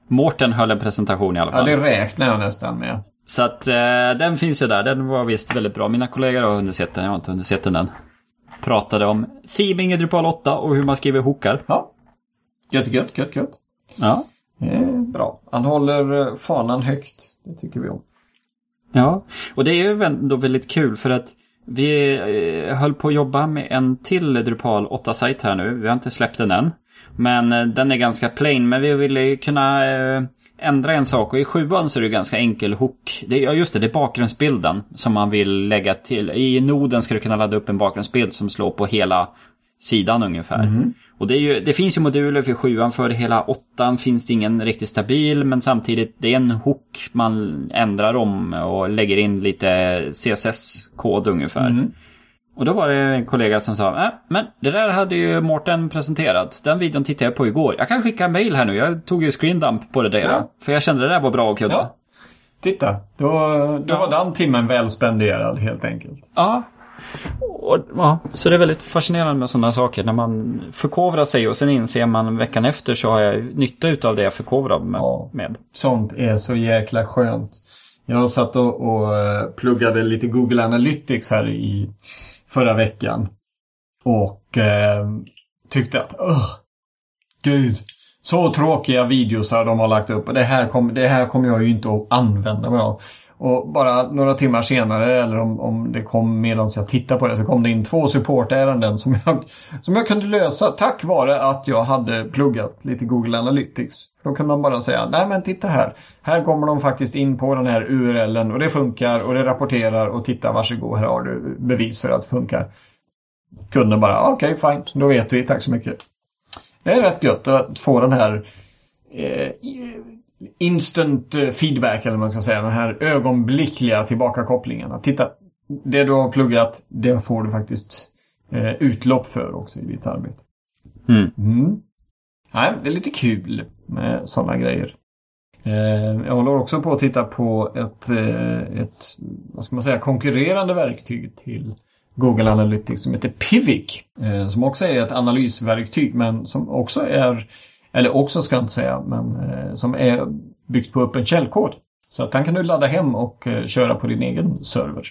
Mårten höll en presentation i alla Ja, fall. det räknar jag nästan med. Så att eh, den finns ju där. Den var visst väldigt bra. Mina kollegor har hunnit sett den. Jag har inte hunnit sett den än. Pratade om theming i Drupal 8 och hur man skriver hookar. Ja. Gött, gött, gött, gött. Ja. Bra. Han håller eh, fanan högt. Det tycker vi om. Ja, och det är ju ändå väldigt kul för att vi eh, höll på att jobba med en till Drupal 8-sajt här nu. Vi har inte släppt den än. Men eh, den är ganska plain, men vi ville kunna eh, ändra en sak. Och i sjuan så är det ganska enkel hook. Det, ja, just det, det är bakgrundsbilden som man vill lägga till. I noden ska du kunna ladda upp en bakgrundsbild som slår på hela sidan ungefär. Och det, ju, det finns ju moduler för sjuan, för hela åttan finns det ingen riktigt stabil, men samtidigt det är en hook man ändrar om och lägger in lite CSS-kod ungefär. Mm. Och då var det en kollega som sa, äh, men det där hade ju Mårten presenterat. Den videon tittade jag på igår. Jag kan skicka en mail här nu. Jag tog ju screendump på det där. Ja. För jag kände det där var bra att kunna. Ja. Titta, då, då var den timmen väl spenderad helt enkelt. Ja. Och, ja. Så det är väldigt fascinerande med sådana saker. När man förkovrar sig och sen inser man veckan efter så har jag nytta utav det jag förkovrar mig Ja. med. Sånt är så jäkla skönt. Jag satt och, och eh, pluggade lite Google Analytics här i förra veckan. Och eh, tyckte att, åh, gud, så tråkiga videos här de har lagt upp. Och det här, kom, det här kommer jag ju inte att använda mig av. Och bara några timmar senare, eller om, om det kom medan jag tittade på det, så kom det in två supportärenden som jag, som jag kunde lösa tack vare att jag hade pluggat lite Google Analytics. Då kan man bara säga, nej men titta här. Här kommer de faktiskt in på den här URLen och det funkar och det rapporterar och titta varsågod, här har du bevis för att det funkar. Kunden bara, okej fine, då vet vi, tack så mycket. Det är rätt gött att få den här eh, instant eh, feedback eller vad man ska säga. Den här ögonblickliga tillbakakopplingen. Att titta, det du har pluggat, det får du faktiskt eh, utlopp för också i ditt arbete. Mm. Mm. Nej, det är lite kul med sådana grejer. Eh, jag håller också på att titta på ett, eh, ett vad ska man säga, konkurrerande verktyg till Google Analytics som heter Pivic. Eh, som också är ett analysverktyg men som också är, eller också ska jag inte säga, men eh, som är byggt på öppen källkod. Så att den kan du ladda hem och eh, köra på din egen server.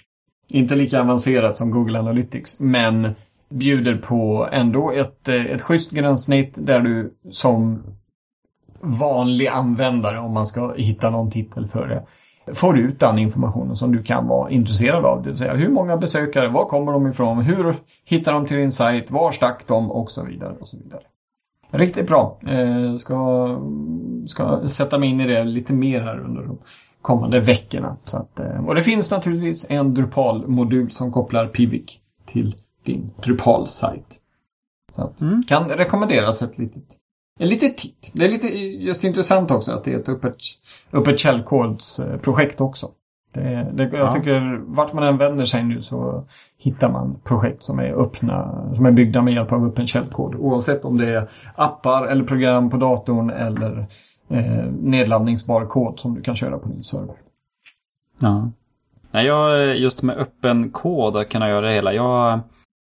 Inte lika avancerat som Google Analytics, men bjuder på ändå ett, eh, ett schysst gränssnitt där du som vanlig användare, om man ska hitta någon titel för det, får ut den informationen som du kan vara intresserad av. Det vill säga hur många besökare, var kommer de ifrån, hur hittar de till din sajt, var stack de och så vidare. och så vidare. Riktigt bra. Eh, ska, ska sätta mig in i det lite mer här under de kommande veckorna. Så att, eh, och det finns naturligtvis en Drupal-modul som kopplar Pivic till din Drupal-sajt. Så att, Mm. kan rekommenderas ett litet, en liten titt. Det är lite just intressant också att det är ett öppet, öppet källkodsprojekt också. Det, det, jag Ja. tycker vart man än vänder sig nu så hittar man projekt som är öppna, som är byggda med hjälp av öppen källkod. Oavsett om det är appar eller program på datorn eller eh, nedladdningsbar kod som du kan köra på din server. Ja. Nej, jag, just med öppen kod att kunna göra det hela. Jag,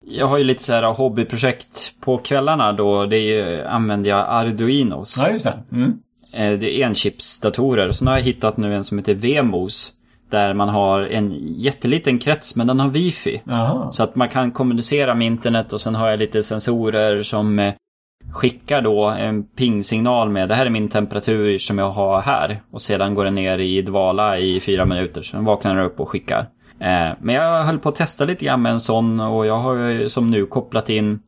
jag har ju lite så här hobbyprojekt på kvällarna då. Det är, använder jag Arduinos. Ja, just det. Mm. Eh, Det är enchipsdatorer. Så nu har jag hittat nu en som heter Vemos. Där man har en jätteliten krets men den har wifi. Jaha. Så att man kan kommunicera med internet och sen har jag lite sensorer som eh, skickar då en pingsignal med det här är min temperatur som jag har här. Och sedan går den ner i dvala i fyra minuter. Sen vaknar den upp och skickar. Eh, Men jag höll på att testa lite grann med en sån och jag har som nu kopplat in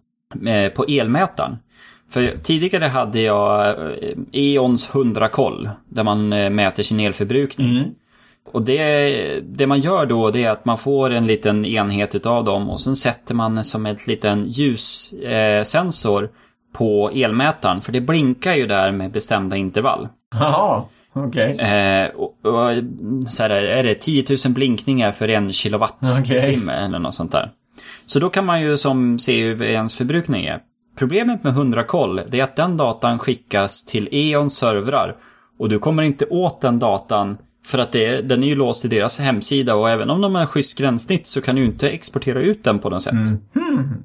eh, på elmätaren. För tidigare hade jag E.ONs 100-koll. Där man mäter sin elförbrukning. Mm. Och det, det man gör då det är att man får en liten enhet utav dem och sen sätter man som ett liten ljussensor eh, på elmätaren. För det blinkar ju där med bestämda intervall. Jaha, okej. Eh, så här, är det 10 000 blinkningar för en kilowattimme Okej. eller något sånt där. Så då kan man ju som se hur ens förbrukning är. Problemet med 100 koll det är att den datan skickas till E.ONs servrar. Och du kommer inte åt den datan för att det, den är ju låst till deras hemsida och även om de har schysst gränssnitt så kan du ju inte exportera ut den på något sätt. Hmm.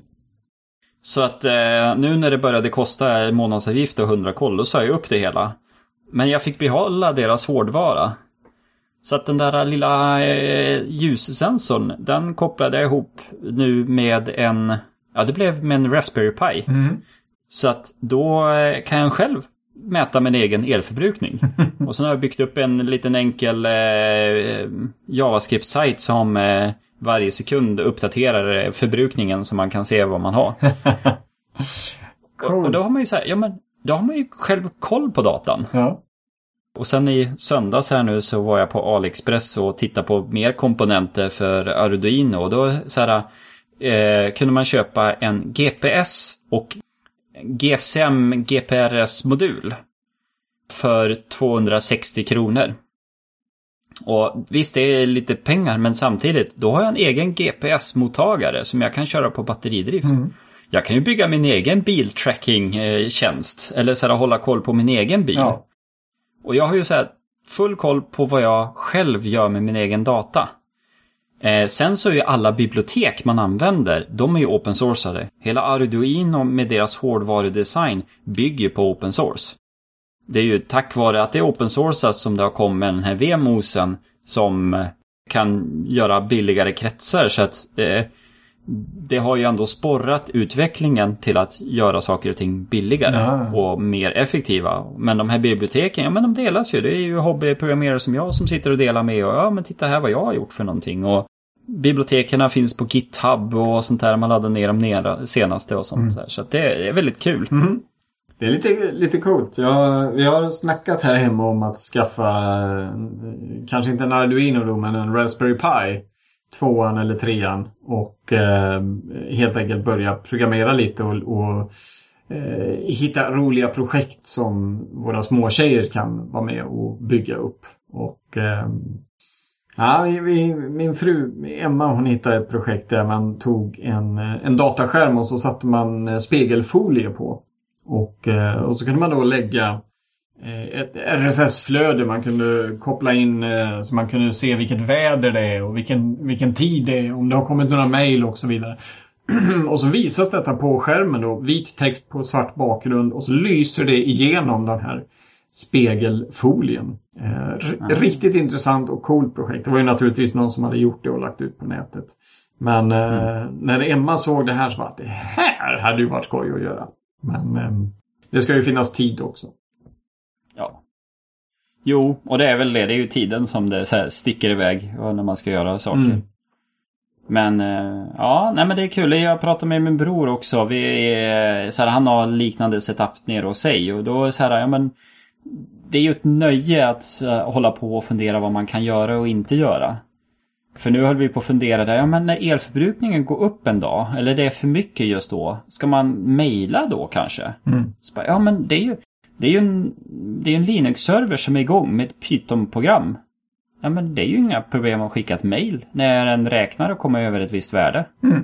Så att eh, nu när det började kosta månadsavgift och 100 koll, då sa jag upp det hela. Men jag fick behålla deras hårdvara. Så att den där lilla eh, ljussensorn, den kopplade jag ihop nu med en... Ja, det blev med en Raspberry Pi. Mm. Så att då eh, kan jag själv mäta min egen elförbrukning. Och sen har jag byggt upp en liten enkel eh, JavaScript-sajt som eh, varje sekund uppdaterar eh, förbrukningen så man kan se vad man har. och, och då har man ju så här, ja men då har man ju själv koll på datan. Ja. Och sen i söndags här nu så var jag på AliExpress och tittade på mer komponenter för Arduino. Och då så här, eh, kunde man köpa en GPS och GSM GPRS-modul för 260 kronor. Och visst, det är lite pengar, men samtidigt, då har jag en egen GPS-mottagare som jag kan köra på batteridrift. Mm. Jag kan ju bygga min egen biltracking-tjänst, eller så här, hålla koll på min egen bil. Ja. Och jag har ju så här, full koll på vad jag själv gör med min egen data. Eh, sen så är ju alla bibliotek man använder, de är ju open sourcade. Hela Arduino med deras hårdvarudesign bygger på open source. Det är ju tack vare att det är open sourcat som det har kommit den här VMOSen som eh, kan göra billigare kretsar så att eh, det har ju ändå sporrat utvecklingen till att göra saker och ting billigare Ja. och mer effektiva. Men de här biblioteken, ja men de delas ju. Det är ju hobbyprogrammerare som jag som sitter och delar med och ja men titta här vad jag har gjort för någonting. Och biblioteken finns på GitHub och sånt där. Man laddar ner de nera- senaste och sånt där. Så det är väldigt kul. Mm. Det är lite, lite coolt. Jag, vi har snackat här hemma om att skaffa, kanske inte en Arduino då, men en Raspberry Pi. Tvåan eller trean. Och eh, helt enkelt börja programmera lite och, och eh, hitta roliga projekt som våra småtjejer kan vara med och bygga upp. Och eh, Ja, vi, vi, min fru Emma hon hittade ett projekt där man tog en, eh, en dataskärm och så satte man eh, spegelfolie på. Och, eh, och så kunde man då lägga eh, ett RSS-flöde man kunde koppla in eh, så man kunde se vilket väder det är och vilken, vilken tid det är, om det har kommit några mejl och så vidare. och så visas detta på skärmen då, vit text på svart bakgrund och så lyser det igenom den här spegelfolien. Eh, r- Riktigt intressant och coolt projekt. Det var ju naturligtvis någon som hade gjort det och lagt ut på nätet. Men eh, när Emma såg det här så bara det här hade ju varit skoj att göra. Men eh, det ska ju finnas tid också. Jo, och det är väl det. Det är ju tiden som det så sticker iväg när man ska göra saker. Mm. Men eh, ja, nej men det är kul. Jag pratade med min bror också. Vi är, så här, han har liknande setup nere hos sig. Och då så här, ja men det är ju ett nöje att hålla på och fundera vad man kan göra och inte göra. För nu höll vi på att fundera där, ja men när elförbrukningen går upp en dag, eller det är för mycket just då, ska man mejla då kanske? Mm. Bara, ja men det är ju, det är ju en, det är en Linux-server som är igång med ett Python-program. Ja men det är ju inga problem att skicka ett mail när en räknare kommer över ett visst värde. Mm.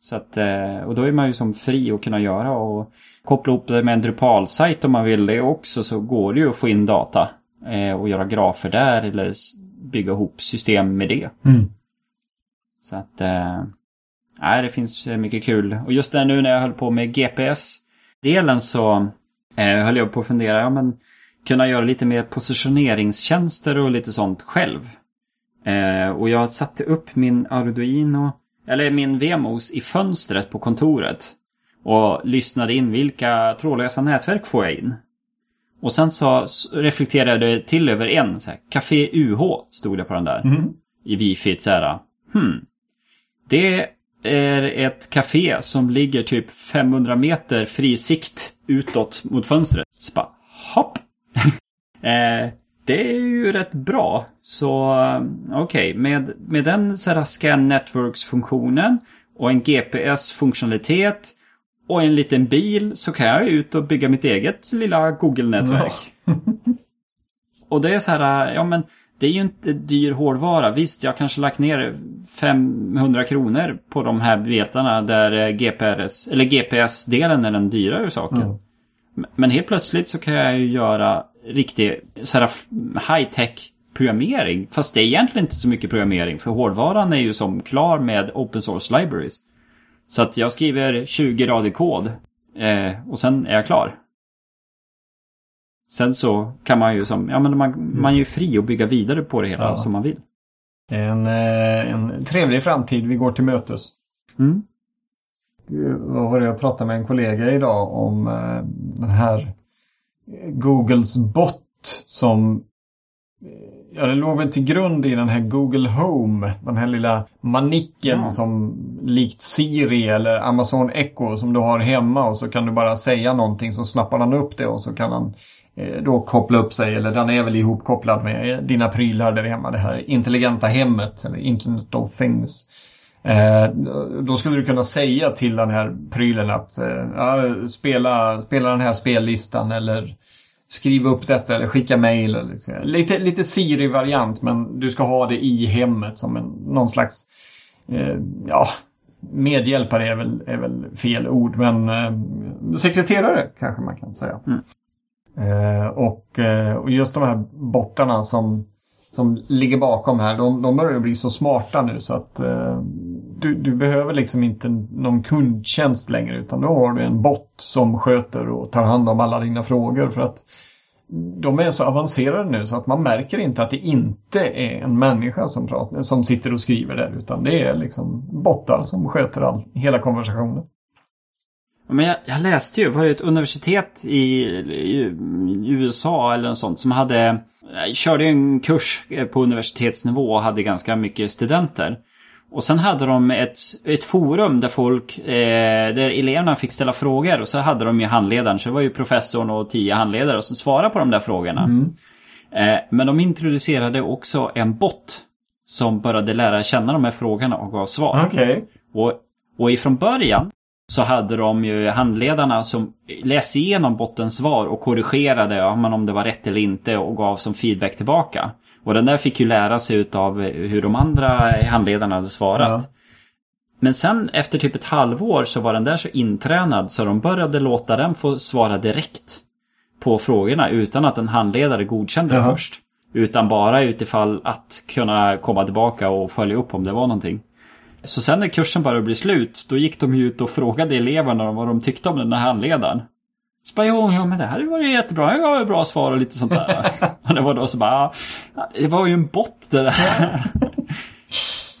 Så att, eh, och då är man ju som fri att kunna göra och koppla ihop det med en Drupal-sajt om man vill det också så går det ju att få in data eh, och göra grafer där eller bygga ihop system med det. Mm. Så att, eh, nej, det finns mycket kul. Och just där nu när jag höll på med GPS-delen så eh, höll jag på att fundera, ja men kunna göra lite mer positioneringstjänster och lite sånt själv. Eh, och jag satte upp min Arduino, eller min VMOS i fönstret på kontoret. Och lyssnade in vilka trådlösa nätverk får jag in. Och sen så reflekterade jag till över en, så här, Café UH stod det på den där Mm. i wifi så här. Hmm. Det är ett café som ligger typ 500 meter fri sikt utåt mot fönstret. Så bara, hopp! eh, det är ju rätt bra. Så eh, okej, med, med den så här scan networks-funktionen och en GPS-funktionalitet och en liten bil så kan jag ut och bygga mitt eget lilla Google-nätverk. Och det är så här, ja men det är ju inte dyr hårdvara. Visst, jag kanske lagt ner 500 kronor på de här bitarna där eh, GPRS, eller GPS-delen är den dyrare saken. Mm. Men helt plötsligt så kan jag ju göra riktig high-tech programmering. Fast det är egentligen inte så mycket programmering för hårdvaran är ju som klar med open source libraries. Så att jag skriver 20 rader kod eh, och sen är jag klar. Sen så kan man ju som, ja men man, man är ju fri att bygga vidare på det hela Ja. som man vill. En, eh, en trevlig framtid vi går till mötes. Mm. Vad var det jag pratade med en kollega idag om eh, den här Googles bot som eh, Ja, det låg väl till grund i den här Google Home. Den här lilla manicken Ja. som likt Siri eller Amazon Echo som du har hemma och så kan du bara säga någonting så snappar han upp det och så kan han Eh, då koppla upp sig eller den är väl ihopkopplad med dina prylar där hemma. Det här intelligenta hemmet eller Internet of Things. Eh, då skulle du kunna säga till den här prylen att eh, spela, spela den här spellistan eller skriv upp detta eller skicka mejl. Lite, lite Siri-variant men du ska ha det i hemmet som en, någon slags eh, ja, medhjälpare är väl, är väl fel ord men eh, sekreterare kanske man kan säga. Mm. Eh, och, eh, och just de här bottarna som, som ligger bakom här, de, de börjar bli så smarta nu så att eh, du, du behöver liksom inte någon kundtjänst längre utan då har du en bot som sköter och tar hand om alla dina frågor för att de är så avancerade nu så att man märker inte att det inte är en människa som, pratar, som sitter och skriver där utan det är liksom bottar som sköter all, hela konversationen. Men jag, jag läste ju, var det ett universitet i, i, i USA eller något sånt som hade körde en kurs på universitetsnivå och hade ganska mycket studenter. Och sen hade de ett, ett forum där folk, eh, där eleverna fick ställa frågor och så hade de ju handledaren. Så det var ju professorn och tio handledare som svarade på de där frågorna. Mm. Eh, men de introducerade också en bot som började lära känna de här frågorna och gav svar. Okay. Och, och ifrån början så hade de ju handledarna som läste igenom bottens svar och korrigerade ja, om det var rätt eller inte och gav som feedback tillbaka. Och den där fick ju lära sig av hur de andra handledarna hade svarat. Ja. Men sen efter typ ett halvår så var den där så intränad så de började låta den få svara direkt på frågorna utan att en handledare godkände det först. Utan bara utifall att kunna komma tillbaka och följa upp om det var någonting. Så sen när kursen började bli slut, då gick de ut och frågade eleverna vad de tyckte om den här handledaren. Så bara, jo, jo men det här var ju jättebra. Jag gav bra svar och lite sånt där. och det var då så bara, det var ju en bott det där.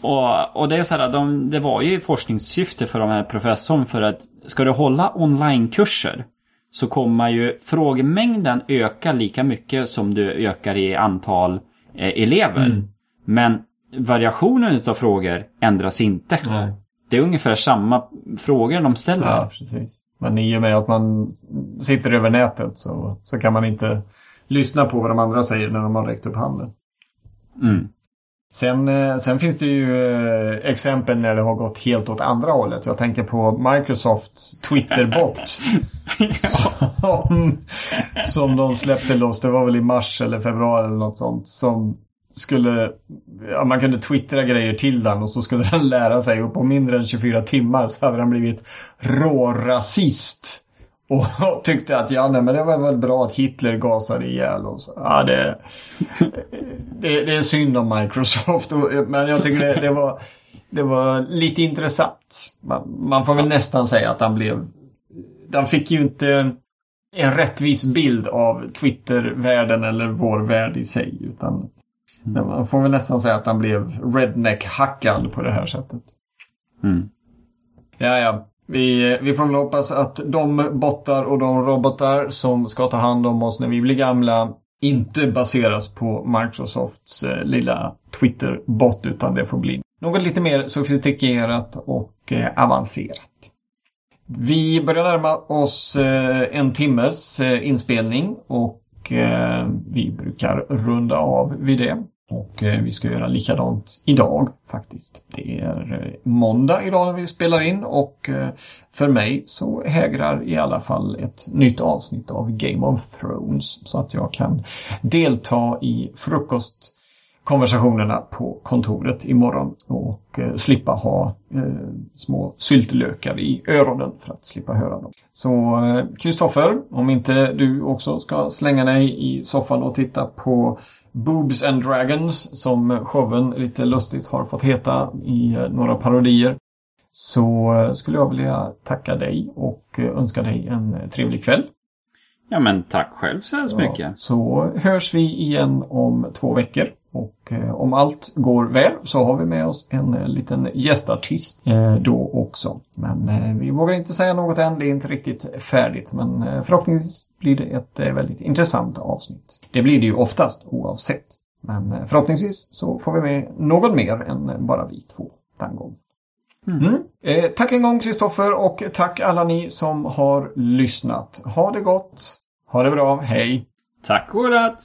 och, och det är så här, de, det var ju forskningssyfte för de här professorn för att ska du hålla onlinekurser så kommer ju frågemängden öka lika mycket som du ökar i antal eh, elever. Mm. Men variationen av frågor ändras inte. Nej. Det är ungefär samma frågor de ställer. Ja, precis. Men i och med att man sitter över nätet så, så kan man inte lyssna på vad de andra säger när de har räckt upp handen. Mm. Sen, eh, sen finns det ju eh, exempel när det har gått helt åt andra hållet. Jag tänker på Microsofts Twitter-bot. som, som de släppte loss, det var väl i mars eller februari eller något sånt. Som skulle, ja, man kunde twittra grejer till den och så skulle den lära sig och på mindre än 24 timmar så hade den blivit rårasist. Och tyckte att ja, nej, men det var väl bra att Hitler gasade ihjäl och så. Ja, det, det, det är synd om Microsoft. Men jag tycker det, det, var, det var lite intressant. Man, man får väl nästan säga att han blev... Den fick ju inte en rättvis bild av Twitter-världen eller vår värld i sig. Utan Mm. Man får väl nästan säga att han blev redneck-hackad på det här sättet. Mm. Ja, ja. Vi, vi får väl hoppas att de bottar och de robotar som ska ta hand om oss när vi blir gamla inte baseras på Microsofts eh, lilla Twitter-bot utan det får bli något lite mer sofistikerat och eh, avancerat. Vi börjar närma oss eh, en timmes inspelning och Eh, vi brukar runda av vid det. Och eh, vi ska göra likadant idag faktiskt. Det är eh, måndag idag när vi spelar in och för mig så hägrar i alla fall ett nytt avsnitt av Game of Thrones så att jag kan delta i frukost frukostkonversationerna på kontoret imorgon och eh, slippa ha eh, små syltlökar i öronen för att slippa höra dem. Så Kristoffer, om inte du också ska slänga dig i soffan och titta på Boobs and Dragons som showen lite lustigt har fått heta i eh, några parodier. Så eh, skulle jag vilja tacka dig och eh, önska dig en trevlig kväll. Ja men tack själv så hemskt mycket. Ja, så hörs vi igen om två veckor. Och eh, om allt går väl så har vi med oss en eh, liten gästartist eh, då också. Men eh, vi vågar inte säga något än, det är inte riktigt färdigt. Men eh, förhoppningsvis blir det ett eh, väldigt intressant avsnitt. Det blir det ju oftast oavsett. Men förhoppningsvis så får vi med någon mer än bara vi två den gången. Mm. Mm. tack en gång Kristoffer och tack alla ni som har lyssnat. Ha det gott! Ha det bra, hej! Tack och godnatt!